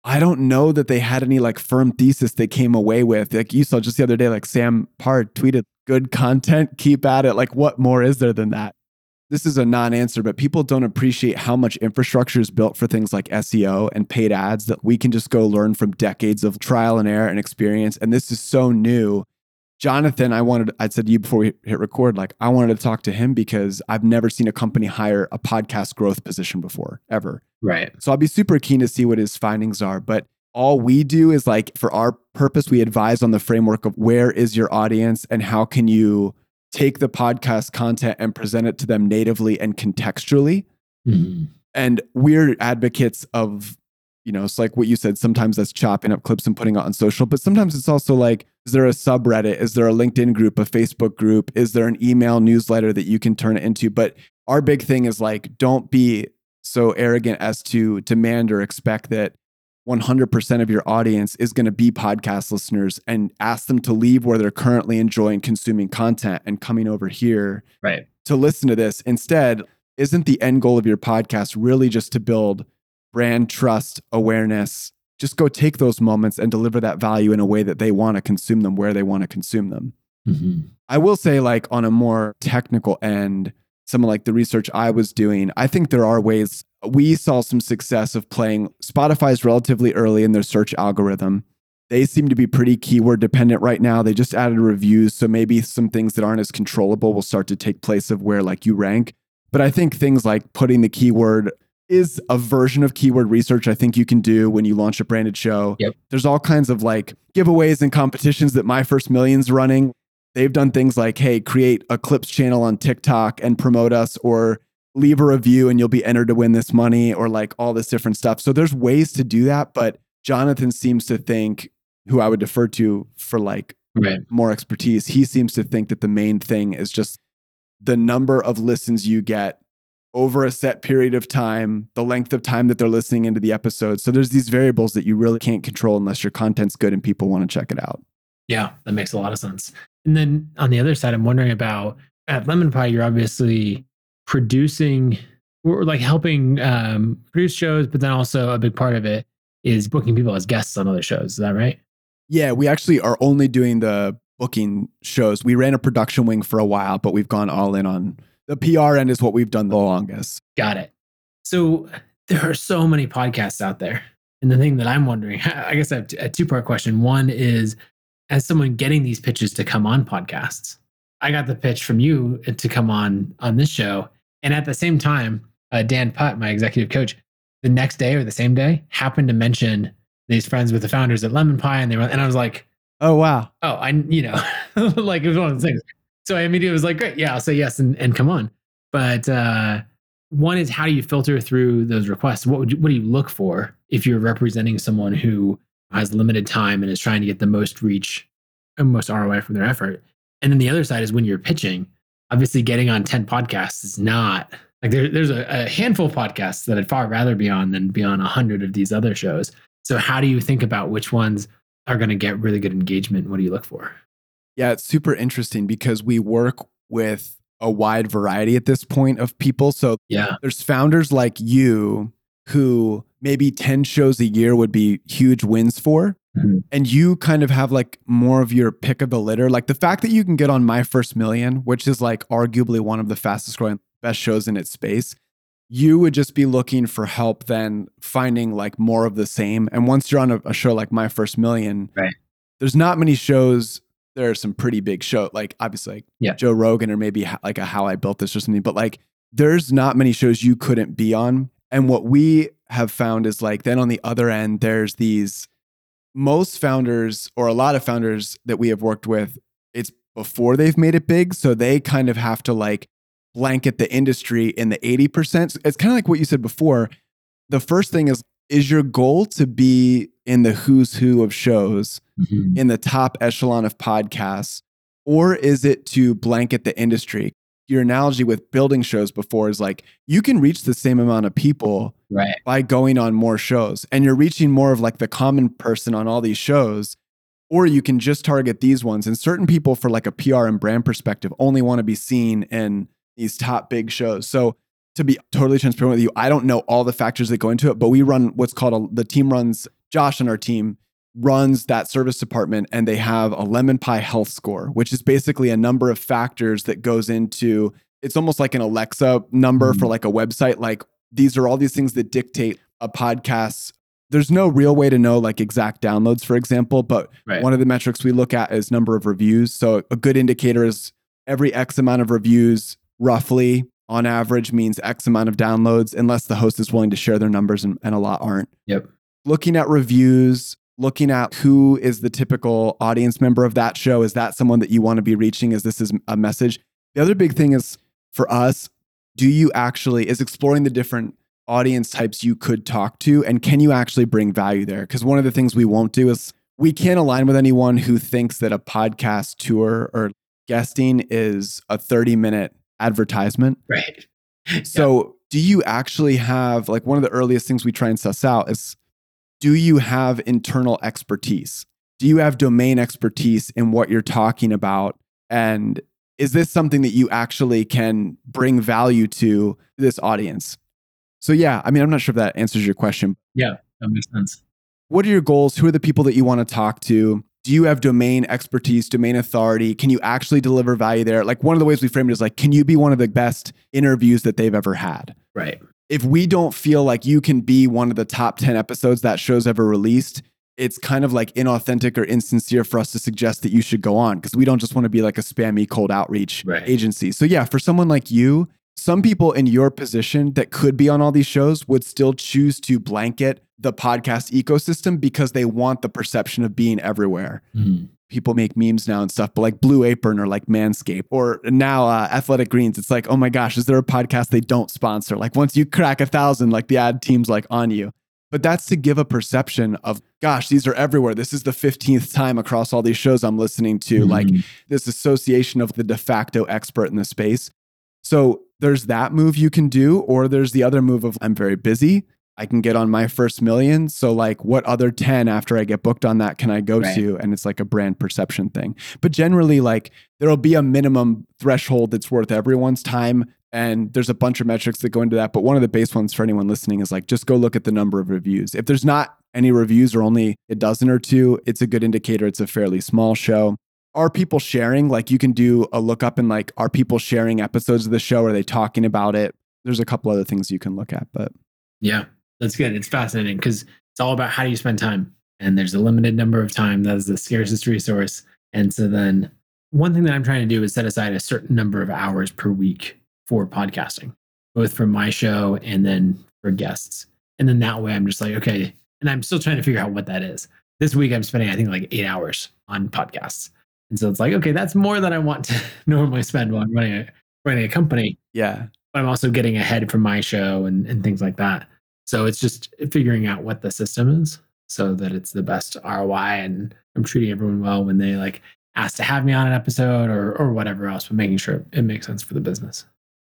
I don't know that they had any like firm thesis they came away with. Like you saw just the other day, like Sam Parr tweeted, good content, keep at it. Like, what more is there than that? This is a non answer, but people don't appreciate how much infrastructure is built for things like SEO and paid ads that we can just go learn from decades of trial and error and experience. And this is so new. Jonathan, I wanted, I said to you before we hit record, like, I wanted to talk to him because I've never seen a company hire a podcast growth position before, ever. Right. So I'll be super keen to see what his findings are. But all we do is like for our purpose, we advise on the framework of where is your audience and how can you take the podcast content and present it to them natively and contextually. Mhm. And we're advocates of, you know, it's like what you said. Sometimes that's chopping up clips and putting it on social, but sometimes it's also like, is there a subreddit? Is there a LinkedIn group, a Facebook group? Is there an email newsletter that you can turn it into? But our big thing is like, don't be so arrogant as to demand or expect that 100% of your audience is going to be podcast listeners and ask them to leave where they're currently enjoying consuming content and coming over here Right. to listen to this. Instead, isn't the end goal of your podcast really just to build brand trust, awareness? Just go take those moments and deliver that value in a way that they want to consume them where they want to consume them. Mhm. I will say, like, on a more technical end, some of like the research I was doing, I think there are ways we saw some success of playing Spotify's relatively early in their search algorithm. They seem to be pretty keyword dependent right now. They just added reviews. So maybe some things that aren't as controllable will start to take place of where like you rank. But I think things like putting the keyword is a version of keyword research I think you can do when you launch a branded show. Yep. There's all kinds of like giveaways and competitions that My First Million's running. They've done things like, hey, create a clips channel on TikTok and promote us, or leave a review and you'll be entered to win this money, or like all this different stuff. So there's ways to do that. But Jonathan seems to think, who I would defer to for like Right. more expertise, he seems to think that the main thing is just the number of listens you get over a set period of time, the length of time that they're listening into the episode. So there's these variables that you really can't control unless your content's good and people want to check it out. Yeah, that makes a lot of sense. And then on the other side, I'm wondering about at Lemon Pie, you're obviously producing or like helping um, produce shows, but then also a big part of it is booking people as guests on other shows. Is that right? Yeah, we actually are only doing the booking shows. We ran a production wing for a while, but we've gone all in on the PR end is what we've done the longest. Got it. So there are so many podcasts out there. And the thing that I'm wondering, I guess I have a two part question. One is as someone getting these pitches to come on podcasts, I got the pitch from you to come on on this show, and at the same time, uh, Dan Putt, my executive coach, the next day or the same day happened to mention these friends with the founders at Lemon Pie, and they were, and I was like, oh wow, oh, I, you know, like it was one of those things. So I immediately was like, great, yeah, I'll say yes and, and come on. But uh, one is how do you filter through those requests? What would you, what do you look for if you're representing someone who has limited time and is trying to get the most reach and most ROI from their effort? And then the other side is when you're pitching. Obviously, getting on ten podcasts is not like there, there's a, a handful of podcasts that I'd far rather be on than be on a hundred of these other shows. So how do you think about which ones are going to get really good engagement? What do you look for? Yeah, it's super interesting because we work with a wide variety at this point of people. So yeah, there's founders like you who maybe 10 shows a year would be huge wins for. Mm-hmm. And you kind of have like more of your pick of the litter. Like the fact that you can get on My First Million, which is like arguably one of the fastest growing, best shows in its space, you would just be looking for help then finding like more of the same. And once you're on a, a show like My First Million, right. there's not many shows there are some pretty big shows, like obviously like yeah. Joe Rogan or maybe like a How I Built This or something. But like, there's not many shows you couldn't be on. And what we have found is like, then on the other end, there's these most founders or a lot of founders that we have worked with. It's before they've made it big, so they kind of have to like blanket the industry in the 80%. It's kind of like what you said before. The first thing is is your goal to be in the who's who of shows mm-hmm. in the top echelon of podcasts or is it to blanket the industry your analogy with building shows before is like you can reach the same amount of people right. by going on more shows and you're reaching more of like the common person on all these shows or you can just target these ones and certain people for like a PR and brand perspective only want to be seen in these top big shows so to be totally transparent with you, I don't know all the factors that go into it, but we run what's called a, the team runs, Josh on our team runs that service department and they have a lemon pie health score, which is basically a number of factors that goes into it's almost like an Alexa number mm-hmm. for like a website. Like these are all these things that dictate a podcast. There's no real way to know like exact downloads, for example, but right. one of the metrics we look at is number of reviews. So a good indicator is every X amount of reviews roughly on average means X amount of downloads, unless the host is willing to share their numbers, and, and a lot aren't. Yep. Looking at reviews, looking at who is the typical audience member of that show. Is that someone that you want to be reaching? Is this is a message? The other big thing is for us, do you actually, is exploring the different audience types you could talk to, and can you actually bring value there? Because one of the things we won't do is we can't align with anyone who thinks that a podcast tour or guesting is a 30 minute advertisement. Right. So, yeah. do you actually have like one of the earliest things we try and suss out is do you have internal expertise? Do you have domain expertise in what you're talking about? And is this something that you actually can bring value to this audience? So, yeah, I mean, I'm not sure if that answers your question. Yeah, that makes sense. What are your goals? Who are the people that you want to talk to? do you have domain expertise, domain authority? Can you actually deliver value there? Like one of the ways we frame it is like, can you be one of the best interviews that they've ever had? Right. If we don't feel like you can be one of the top 10 episodes that show's ever released, it's kind of like inauthentic or insincere for us to suggest that you should go on because we don't just want to be like a spammy cold outreach right. agency. So, yeah, for someone like you, some people in your position that could be on all these shows would still choose to blanket the podcast ecosystem because they want the perception of being everywhere. Mm. People make memes now and stuff, but like Blue Apron or like Manscaped or now uh, Athletic Greens, it's like, oh my gosh, is there a podcast they don't sponsor? Like once you crack a thousand, like the ad team's like on you. But that's to give a perception of, gosh, these are everywhere. This is the 15th time across all these shows I'm listening to, mm like this association of the de facto expert in the space. So there's that move you can do, or there's the other move of I'm very busy. I can get on my first million. So, like, what other 10 after I get booked on that can I go right. to? And it's like a brand perception thing. But generally, like, there'll be a minimum threshold that's worth everyone's time. And there's a bunch of metrics that go into that. But one of the base ones for anyone listening is like, just go look at the number of reviews. If there's not any reviews or only a dozen or two, it's a good indicator it's a fairly small show are people sharing? Like you can do a look up and like, are people sharing episodes of the show? Are they talking about it? There's a couple other things you can look at, but yeah, that's good. It's fascinating because it's all about how do you spend time and there's a limited number of time. That is the scarcest resource. And so then one thing that I'm trying to do is set aside a certain number of hours per week for podcasting, both for my show and then for guests. And then that way I'm just like, okay. And I'm still trying to figure out what that is. This week I'm spending, I think, like eight hours on podcasts. And so it's like, okay, that's more than I want to normally spend while I'm running a, running a company. Yeah. But I'm also getting ahead from my show and, and things like that. So it's just figuring out what the system is so that it's the best ROI and I'm treating everyone well when they like ask to have me on an episode or or whatever else, but making sure it makes sense for the business.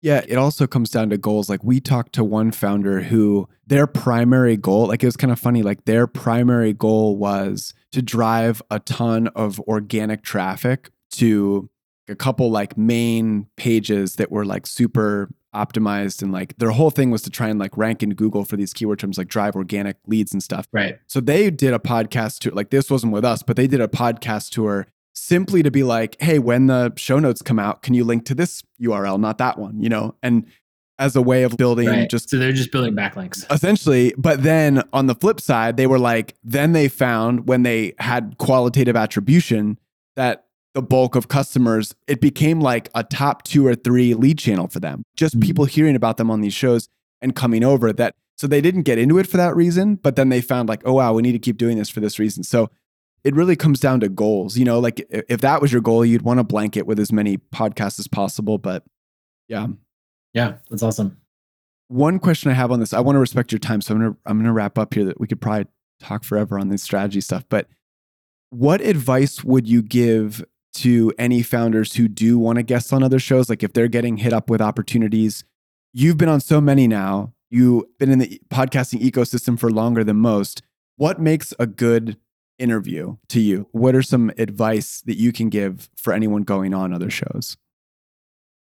Yeah, it also comes down to goals. Like we talked to one founder who their primary goal, like it was kind of funny, like their primary goal was to drive a ton of organic traffic to a couple like main pages that were like super optimized and like their whole thing was to try and like rank in Google for these keyword terms like drive organic leads and stuff. Right. So they did a podcast tour. Like this wasn't with us, but they did a podcast tour simply to be like, hey, when the show notes come out, can you link to this URL, not that one, you know? And as a way of building right. just so they're just building backlinks essentially but then on the flip side they were like then they found when they had qualitative attribution that the bulk of customers, it became like a top two or three lead channel for them. Just mm-hmm. people hearing about them on these shows and coming over that. So they didn't get into it for that reason, but then they found like, oh, wow, we need to keep doing this for this reason. So it really comes down to goals. You know, like if that was your goal, you'd want to blanket with as many podcasts as possible. But yeah. Yeah, that's awesome. One question I have on this, I want to respect your time. So I'm gonna I'm gonna wrap up here that we could probably talk forever on this strategy stuff. But what advice would you give to any founders who do want to guest on other shows, like if they're getting hit up with opportunities. You've been on so many now. You've been in the podcasting ecosystem for longer than most. What makes a good interview to you? What are some advice that you can give for anyone going on other shows?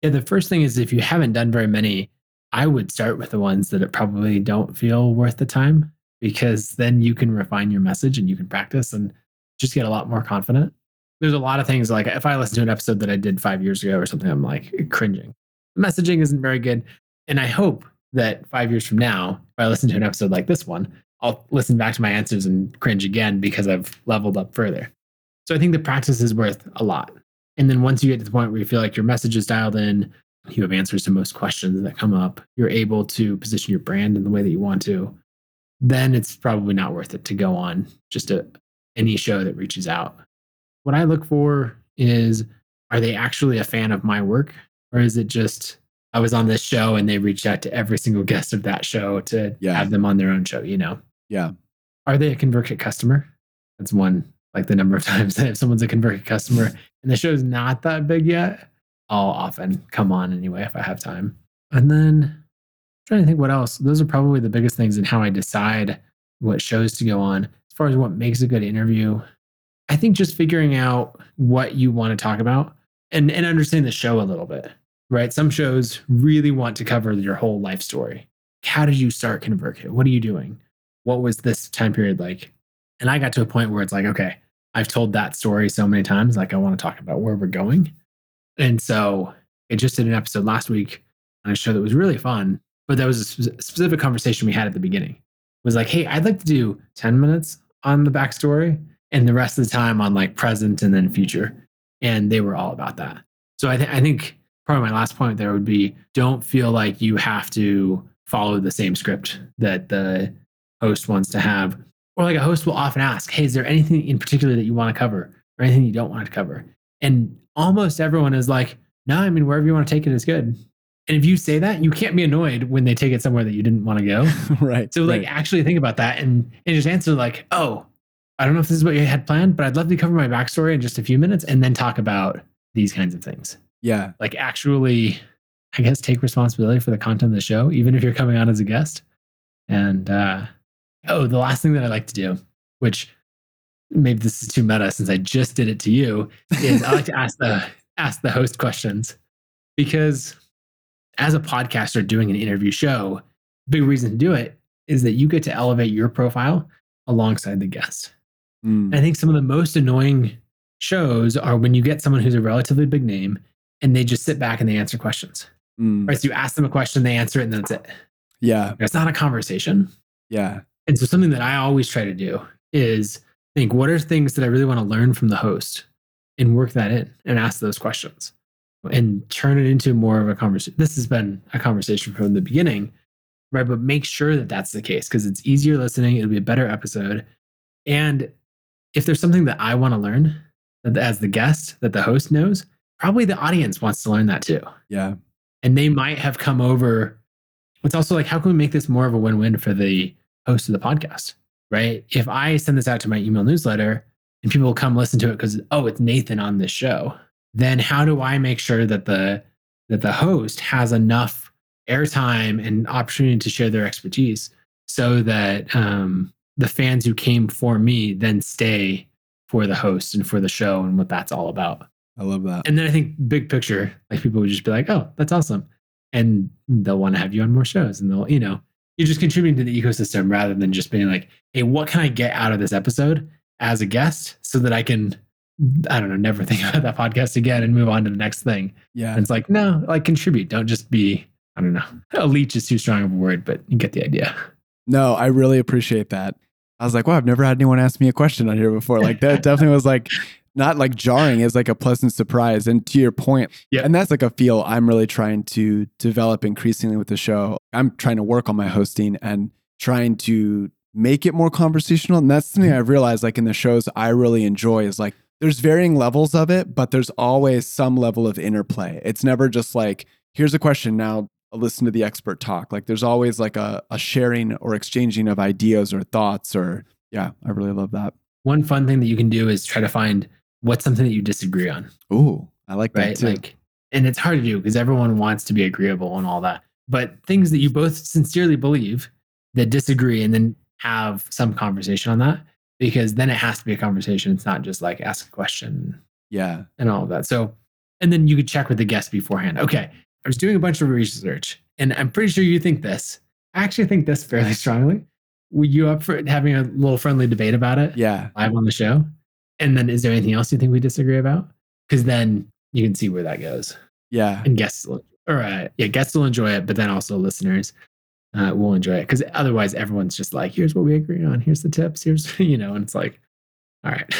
Yeah, the first thing is if you haven't done very many, I would start with the ones that probably don't feel worth the time because then you can refine your message and you can practice and just get a lot more confident there's a lot of things like if I listen to an episode that I did five years ago or something, I'm like cringing. The messaging isn't very good. And I hope that five years from now, if I listen to an episode like this one, I'll listen back to my answers and cringe again because I've leveled up further. So I think the practice is worth a lot. And then once you get to the point where you feel like your message is dialed in, you have answers to most questions that come up, you're able to position your brand in the way that you want to, then it's probably not worth it to go on just a, any show that reaches out what I look for is are they actually a fan of my work? Or is it just I was on this show and they reached out to every single guest of that show to yeah. have them on their own show, you know? Yeah. Are they a ConvertKit customer? That's one, like the number of times that if someone's a ConvertKit customer and the show's not that big yet, I'll often come on anyway if I have time. And then I'm trying to think what else. Those are probably the biggest things in how I decide what shows to go on. As far as what makes a good interview, I think just figuring out what you want to talk about and, and understand the show a little bit, right? Some shows really want to cover your whole life story. How did you start ConvertKit? What are you doing? What was this time period like? And I got to a point where it's like, okay, I've told that story so many times. Like, I want to talk about where we're going. And so I just did an episode last week on a show that was really fun, but that was a specific conversation we had at the beginning. It was like, hey, I'd like to do 10 minutes on the backstory and the rest of the time on like present and then future. And they were all about that. So I, th- I think probably my last point there would be don't feel like you have to follow the same script that the host wants to have. Or like a host will often ask, hey, is there anything in particular that you want to cover or anything you don't want to cover? And almost everyone is like, no, I mean, wherever you want to take it is good. And if you say that, you can't be annoyed when they take it somewhere that you didn't want to go. right. So like right. actually think about that and, and just answer like, oh, I don't know if this is what you had planned, but I'd love to cover my backstory in just a few minutes and then talk about these kinds of things. Yeah. Like actually, I guess take responsibility for the content of the show, even if you're coming on as a guest. And uh, oh, the last thing that I like to do, which maybe this is too meta since I just did it to you, is I like to ask the ask the host questions because as a podcaster doing an interview show, big reason to do it is that you get to elevate your profile alongside the guest. Mm. I think some of the most annoying shows are when you get someone who's a relatively big name and they just sit back and they answer questions. Mm. Right. So you ask them a question, they answer it, and that's it. Yeah. It's not a conversation. Yeah. And so something that I always try to do is think what are things that I really want to learn from the host and work that in and ask those questions and turn it into more of a conversation. This has been a conversation from the beginning, right? But make sure that that's the case because it's easier listening. It'll be a better episode. And if there's something that I want to learn as the guest that the host knows, probably the audience wants to learn that too. Yeah. And they might have come over. It's also like, how can we make this more of a win win for the host of the podcast? Right. If I send this out to my email newsletter and people will come listen to it because, oh, it's Nathan on this show, then how do I make sure that the that the host has enough airtime and opportunity to share their expertise so that um, the fans who came for me then stay for the host and for the show and what that's all about. I love that. And then I think big picture, like people would just be like, "Oh, that's awesome," and they'll want to have you on more shows, and they'll, you know, you're just contributing to the ecosystem rather than just being like, "Hey, what can I get out of this episode as a guest so that I can." I don't know, never think about that podcast again and move on to the next thing. Yeah. And it's like, no, like contribute. Don't just be, I don't know, a leech is too strong of a word, but you get the idea. No, I really appreciate that. I was like, wow, I've never had anyone ask me a question on here before. Like that definitely was like not like jarring, is like a pleasant surprise. And to your point, Yeah. and that's like a feel I'm really trying to develop increasingly with the show. I'm trying to work on my hosting and trying to make it more conversational. And that's something I've realized like in the shows I really enjoy is like there's varying levels of it, but there's always some level of interplay. It's never just like, here's a question now. Listen to the expert talk. Like there's always like a, a sharing or exchanging of ideas or thoughts or yeah, I really love that. One fun thing that you can do is try to find what's something that you disagree on, Ooh, I like that too. Like, and it's hard to do because everyone wants to be agreeable and all that. But things that you both sincerely believe that disagree and then have some conversation on that because then it has to be a conversation. It's not just like ask a question yeah. and all of that. So, and then you could check with the guest beforehand. Okay, I was doing a bunch of research, and I'm pretty sure you think this. I actually think this fairly strongly. Were you up for having a little friendly debate about it Yeah. live on the show? And then, is there anything else you think we disagree about? Because then you can see where that goes, Yeah. and guests, will, or uh, yeah, guests will enjoy it, but then also listeners uh, will enjoy it. Because otherwise, everyone's just like, "Here's what we agree on. Here's the tips. Here's you know," and it's like, all right.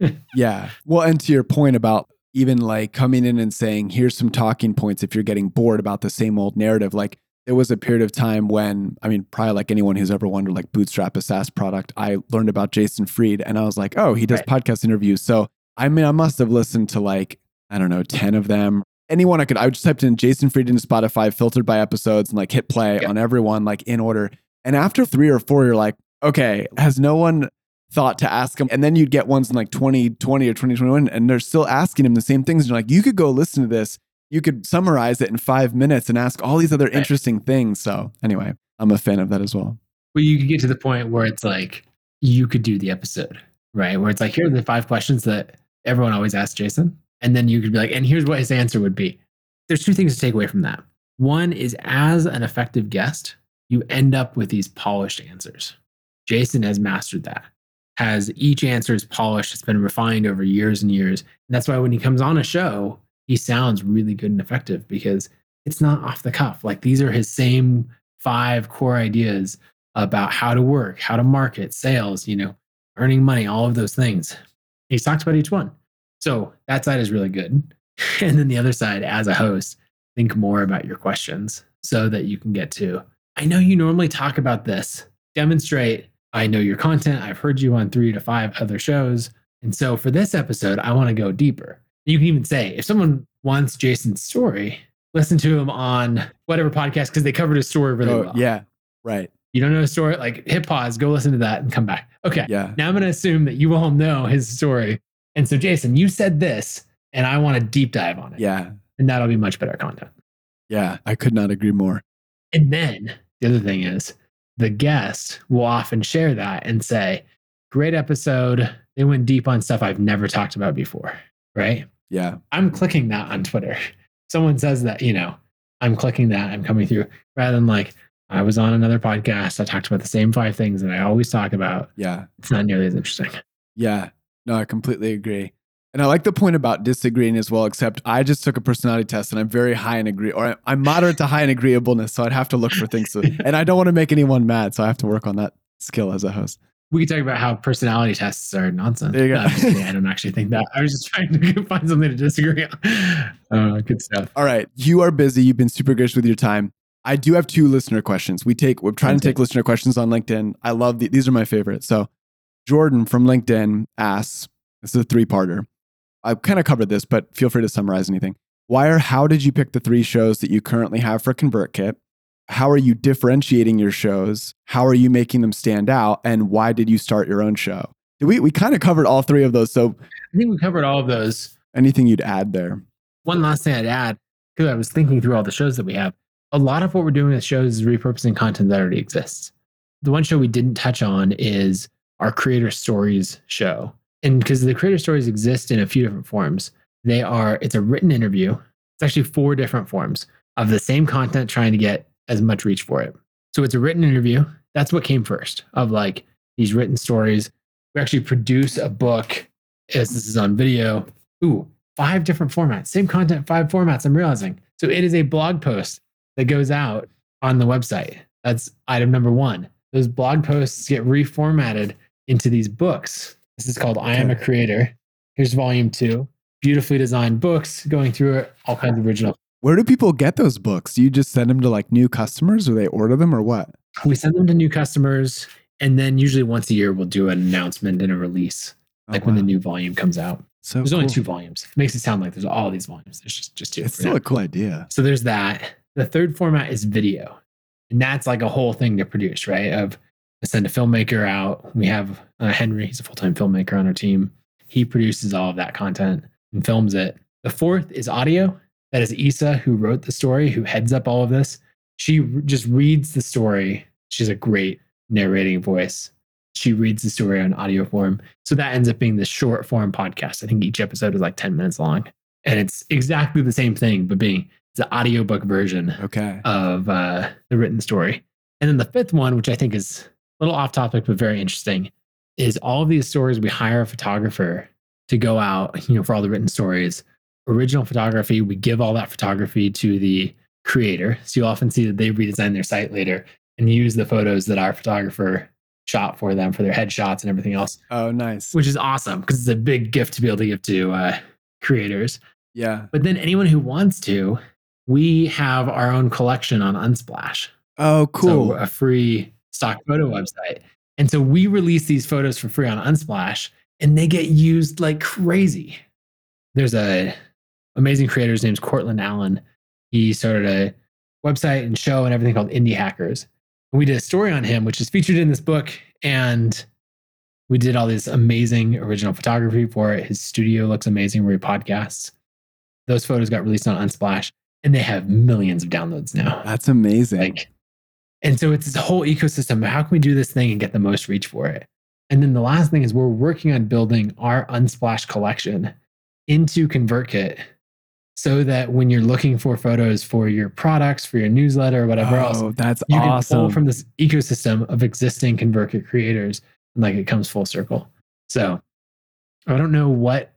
Yeah. Well, and to your point about even like coming in and saying, here's some talking points if you're getting bored about the same old narrative. Like there was a period of time when, I mean, probably like anyone who's ever wondered, like Bootstrap a SaaS product, I learned about Jason Fried and I was like, oh, he does Right. podcast interviews. So I mean, I must have listened to like, I don't know, 10 of them. Anyone I could, I just typed in Jason Fried into Spotify, filtered by episodes, and like hit play Yeah. on everyone, like in order. And after three or four, you're like, okay, has no one thought to ask him. And then you'd get ones in like 2020 or 2021, and they're still asking him the same things. And you're like, you could go listen to this. You could summarize it in five minutes and ask all these other Right. interesting things. So, anyway, I'm a fan of that as well. Well, you could get to the point where it's like you could do the episode, right? Where it's like, here are the five questions that everyone always asks Jason. And then you could be like, and here's what his answer would be. There's two things to take away from that. One is as an effective guest, you end up with these polished answers. Jason has mastered that. Has each answer is polished, it's been refined over years and years. And that's why when he comes on a show, he sounds really good and effective because it's not off the cuff. Like these are his same five core ideas about how to work, how to market, sales, you know, earning money, all of those things. He's talked about each one. So that side is really good. And then the other side, as a host, think more about your questions so that you can get to, I know you normally talk about this, demonstrate, I know your content. I've heard you on three to five other shows. And so for this episode, I want to go deeper. You can even say, if someone wants Jason's story, listen to him on whatever podcast because they covered his story really Oh, well. yeah. Right. You don't know his story? Like hit pause, go listen to that and come back. Okay. Yeah. Now I'm going to assume that you all know his story. And so, Jason, you said this, and I want to deep dive on it. Yeah. And that'll be much better content. Yeah. I could not agree more. And then the other thing is the guest will often share that and say, great episode. They went deep on stuff I've never talked about before. Right. Yeah. I'm clicking that on Twitter. Someone says that, you know, I'm clicking that, I'm coming through rather than like, I was on another podcast. I talked about the same five things that I always talk about. Yeah. It's not nearly as interesting. Yeah. No, I completely agree. And I like the point about disagreeing as well, except I just took a personality test and I'm very high in agree or I'm moderate to high in agreeableness. So I'd have to look for things. To, and I don't want to make anyone mad. So I have to work on that skill as a host. We could talk about how personality tests are nonsense. There you go. No, I'm just kidding. I don't actually think that. I was just trying to find something to disagree on. Uh, good stuff. All right. You are busy. You've been super gracious with your time. I do have two listener questions. We take we're trying to take listener questions on LinkedIn. I love the, these are my favorites. So Jordan from LinkedIn asks, this is a three-parter. I've kind of covered this, but feel free to summarize anything. Why or how did you pick the three shows that you currently have for ConvertKit? How are you differentiating your shows? How are you making them stand out? And why did you start your own show? We we kind of covered all three of those. So I think we covered all of those. anything you'd add there? One last thing I'd add, because I was thinking through all the shows that we have, a lot of what we're doing with shows is repurposing content that already exists. The one show we didn't touch on is our creator stories show. And because the creator stories exist in a few different forms, they are, it's a written interview. It's actually four different forms of the same content trying to get as much reach for it. So it's a written interview. That's what came first of like these written stories. We actually produce a book as this is on video. Ooh, five different formats, same content, five formats. I'm realizing. So it is a blog post that goes out on the website. That's item number one. Those blog posts get reformatted into these books. This is called I Am a Creator. Here's volume two. Beautifully designed books going through it, all kinds of original. Where do people get those books? Do you just send them to like new customers or they order them or what? We send them to new customers, and then usually once a year we'll do an announcement and a release, Oh, like when the new volume comes out. so There's only two volumes. It makes it sound like there's all these volumes. There's just just two. It's still now. a cool idea. So there's that. The third format is video. And that's like a whole thing to produce, right? Of send a filmmaker out. We have uh, Henry, he's a full time filmmaker on our team. He produces all of that content and films it. The fourth is audio. That is Isa, who wrote the story, who heads up all of this. She r- just reads the story. She's a great narrating voice. She reads the story on audio form. So that ends up being the short form podcast. I think each episode is like 10 minutes long. And it's exactly the same thing, but being it's the audiobook version Okay. of uh, the written story. And then the fifth one, which I think is little off topic but very interesting, is all of these stories we hire a photographer to go out, you know, for all the written stories. Original photography, we give all that photography to the creator. So you often see that they redesign their site later and use the photos that our photographer shot for them for their headshots and everything else, Oh, nice. which is awesome because it's a big gift to be able to give to uh, creators. Yeah. But then anyone who wants to, we have our own collection on Unsplash. Oh, cool. So a free stock photo website. And so we release these photos for free on Unsplash and they get used like crazy. There's a amazing creator's name's Courtland Allen. He started a website and show and everything called Indie Hackers. And we did a story on him, which is featured in this book. And we did all this amazing original photography for it. His studio looks amazing where he podcasts. Those photos got released on Unsplash and they have millions of downloads now. That's amazing. Like, and so it's this whole ecosystem. How can we do this thing and get the most reach for it? And then the last thing is we're working on building our Unsplash collection into ConvertKit so that when you're looking for photos for your products, for your newsletter, or whatever else, oh, that's you can awesome. pull from this ecosystem of existing ConvertKit creators and like it comes full circle. So I don't know what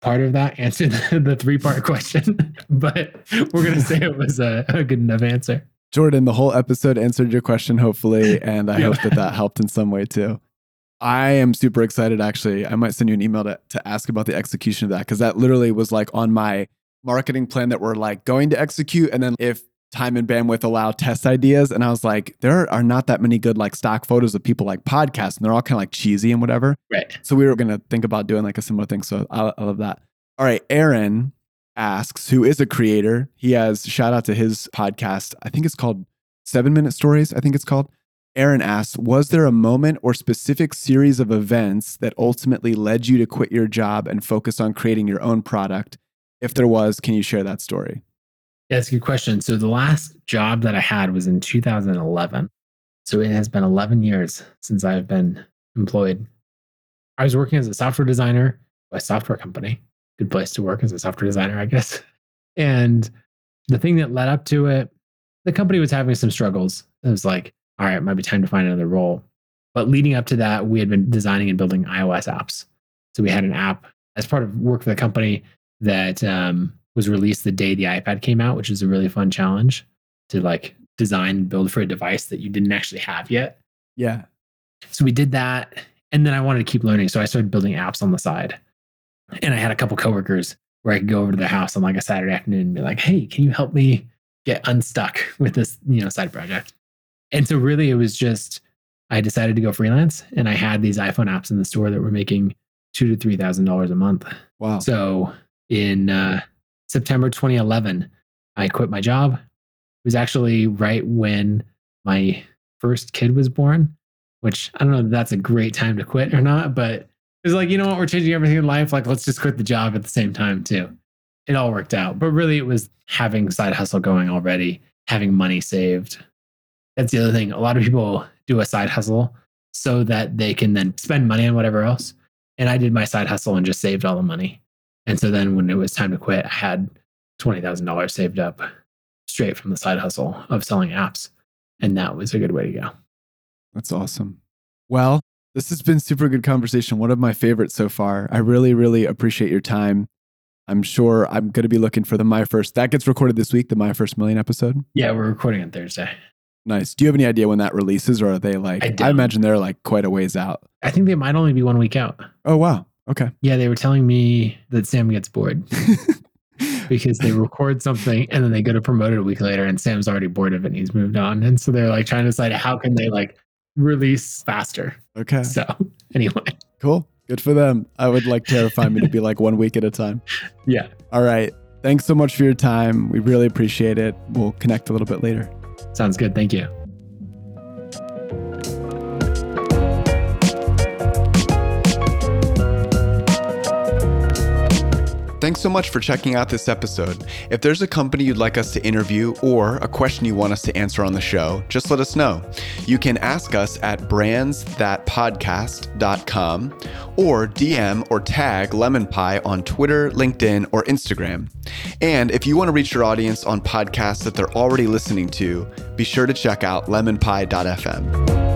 part of that answered the, the three part question, but we're going to say it was a, a good enough answer. Jordan, the whole episode answered your question, hopefully, and I Yeah. hope that that helped in some way too. I am super excited. Actually, I might send you an email to, to ask about the execution of that because that literally was like on my marketing plan that we're like going to execute, and then if time and bandwidth allow test ideas, and I was like, there are not that many good like stock photos of people like podcasts, and they're all kind of like cheesy and whatever. Right. So we were gonna think about doing like a similar thing. So I, I love that. All right, Aaron asks, who is a creator. He has shout out to his podcast. I think it's called Seven Minute Stories. I think it's called. Aaron asks, was there a moment or specific series of events that ultimately led you to quit your job and focus on creating your own product? If there was, can you share that story? Yeah, that's a good question. So the last job that I had was in 2011. So it has been 11 years since I've been employed. I was working as a software designer by a software company. Good place to work as a software designer, I guess. And the thing that led up to it, the company was having some struggles. It was like, all right, it might be time to find another role. But leading up to that, we had been designing and building iOS apps. So we had an app as part of work for the company that um, was released the day the iPad came out, which is a really fun challenge to like design and build for a device that you didn't actually have yet. Yeah. So we did that. And then I wanted to keep learning. So I started building apps on the side. And I had a couple coworkers where I could go over to their house on like a Saturday afternoon and be like, hey, can you help me get unstuck with this, you know, side project? And so really it was just I decided to go freelance and I had these iPhone apps in the store that were making two to three thousand dollars a month. Wow. So in uh, September 2011, I quit my job. It was actually right when my first kid was born, which I don't know if that's a great time to quit or not, but was like, you know what, we're changing everything in life. Like, let's just quit the job at the same time, too. It all worked out. But really, it was having side hustle going already, having money saved. That's the other thing. A lot of people do a side hustle so that they can then spend money on whatever else. And I did my side hustle and just saved all the money. And so then when it was time to quit, I had $20,000 saved up straight from the side hustle of selling apps. And that was a good way to go. That's awesome. Well, this has been super good conversation. One of my favorites so far. I really, really appreciate your time. I'm sure I'm going to be looking for the My First. That gets recorded this week, the My First Million episode. Yeah, we're recording on Thursday. Nice. Do you have any idea when that releases, or are they like? I I, imagine they're like quite a ways out. I think they might only be one week out. Oh wow. Okay. Yeah, they were telling me that Sam gets bored because they record something and then they go to promote it a week later and Sam's already bored of it and he's moved on. And so they're like trying to decide how can they like release faster. okay. So anyway, Cool. Good for them. I would like terrify me to be like one week at a time. yeah. All right. Thanks so much for your time. We really appreciate it. We'll connect a little bit later. Sounds good. Thank you. Thanks so much for checking out this episode. If there's a company you'd like us to interview or a question you want us to answer on the show, just let us know. You can ask us at brandsthatpodcast.com or DM or tag Lemon Pie on Twitter, LinkedIn, or Instagram. And if you want to reach your audience on podcasts that they're already listening to, be sure to check out lemonpie.fm.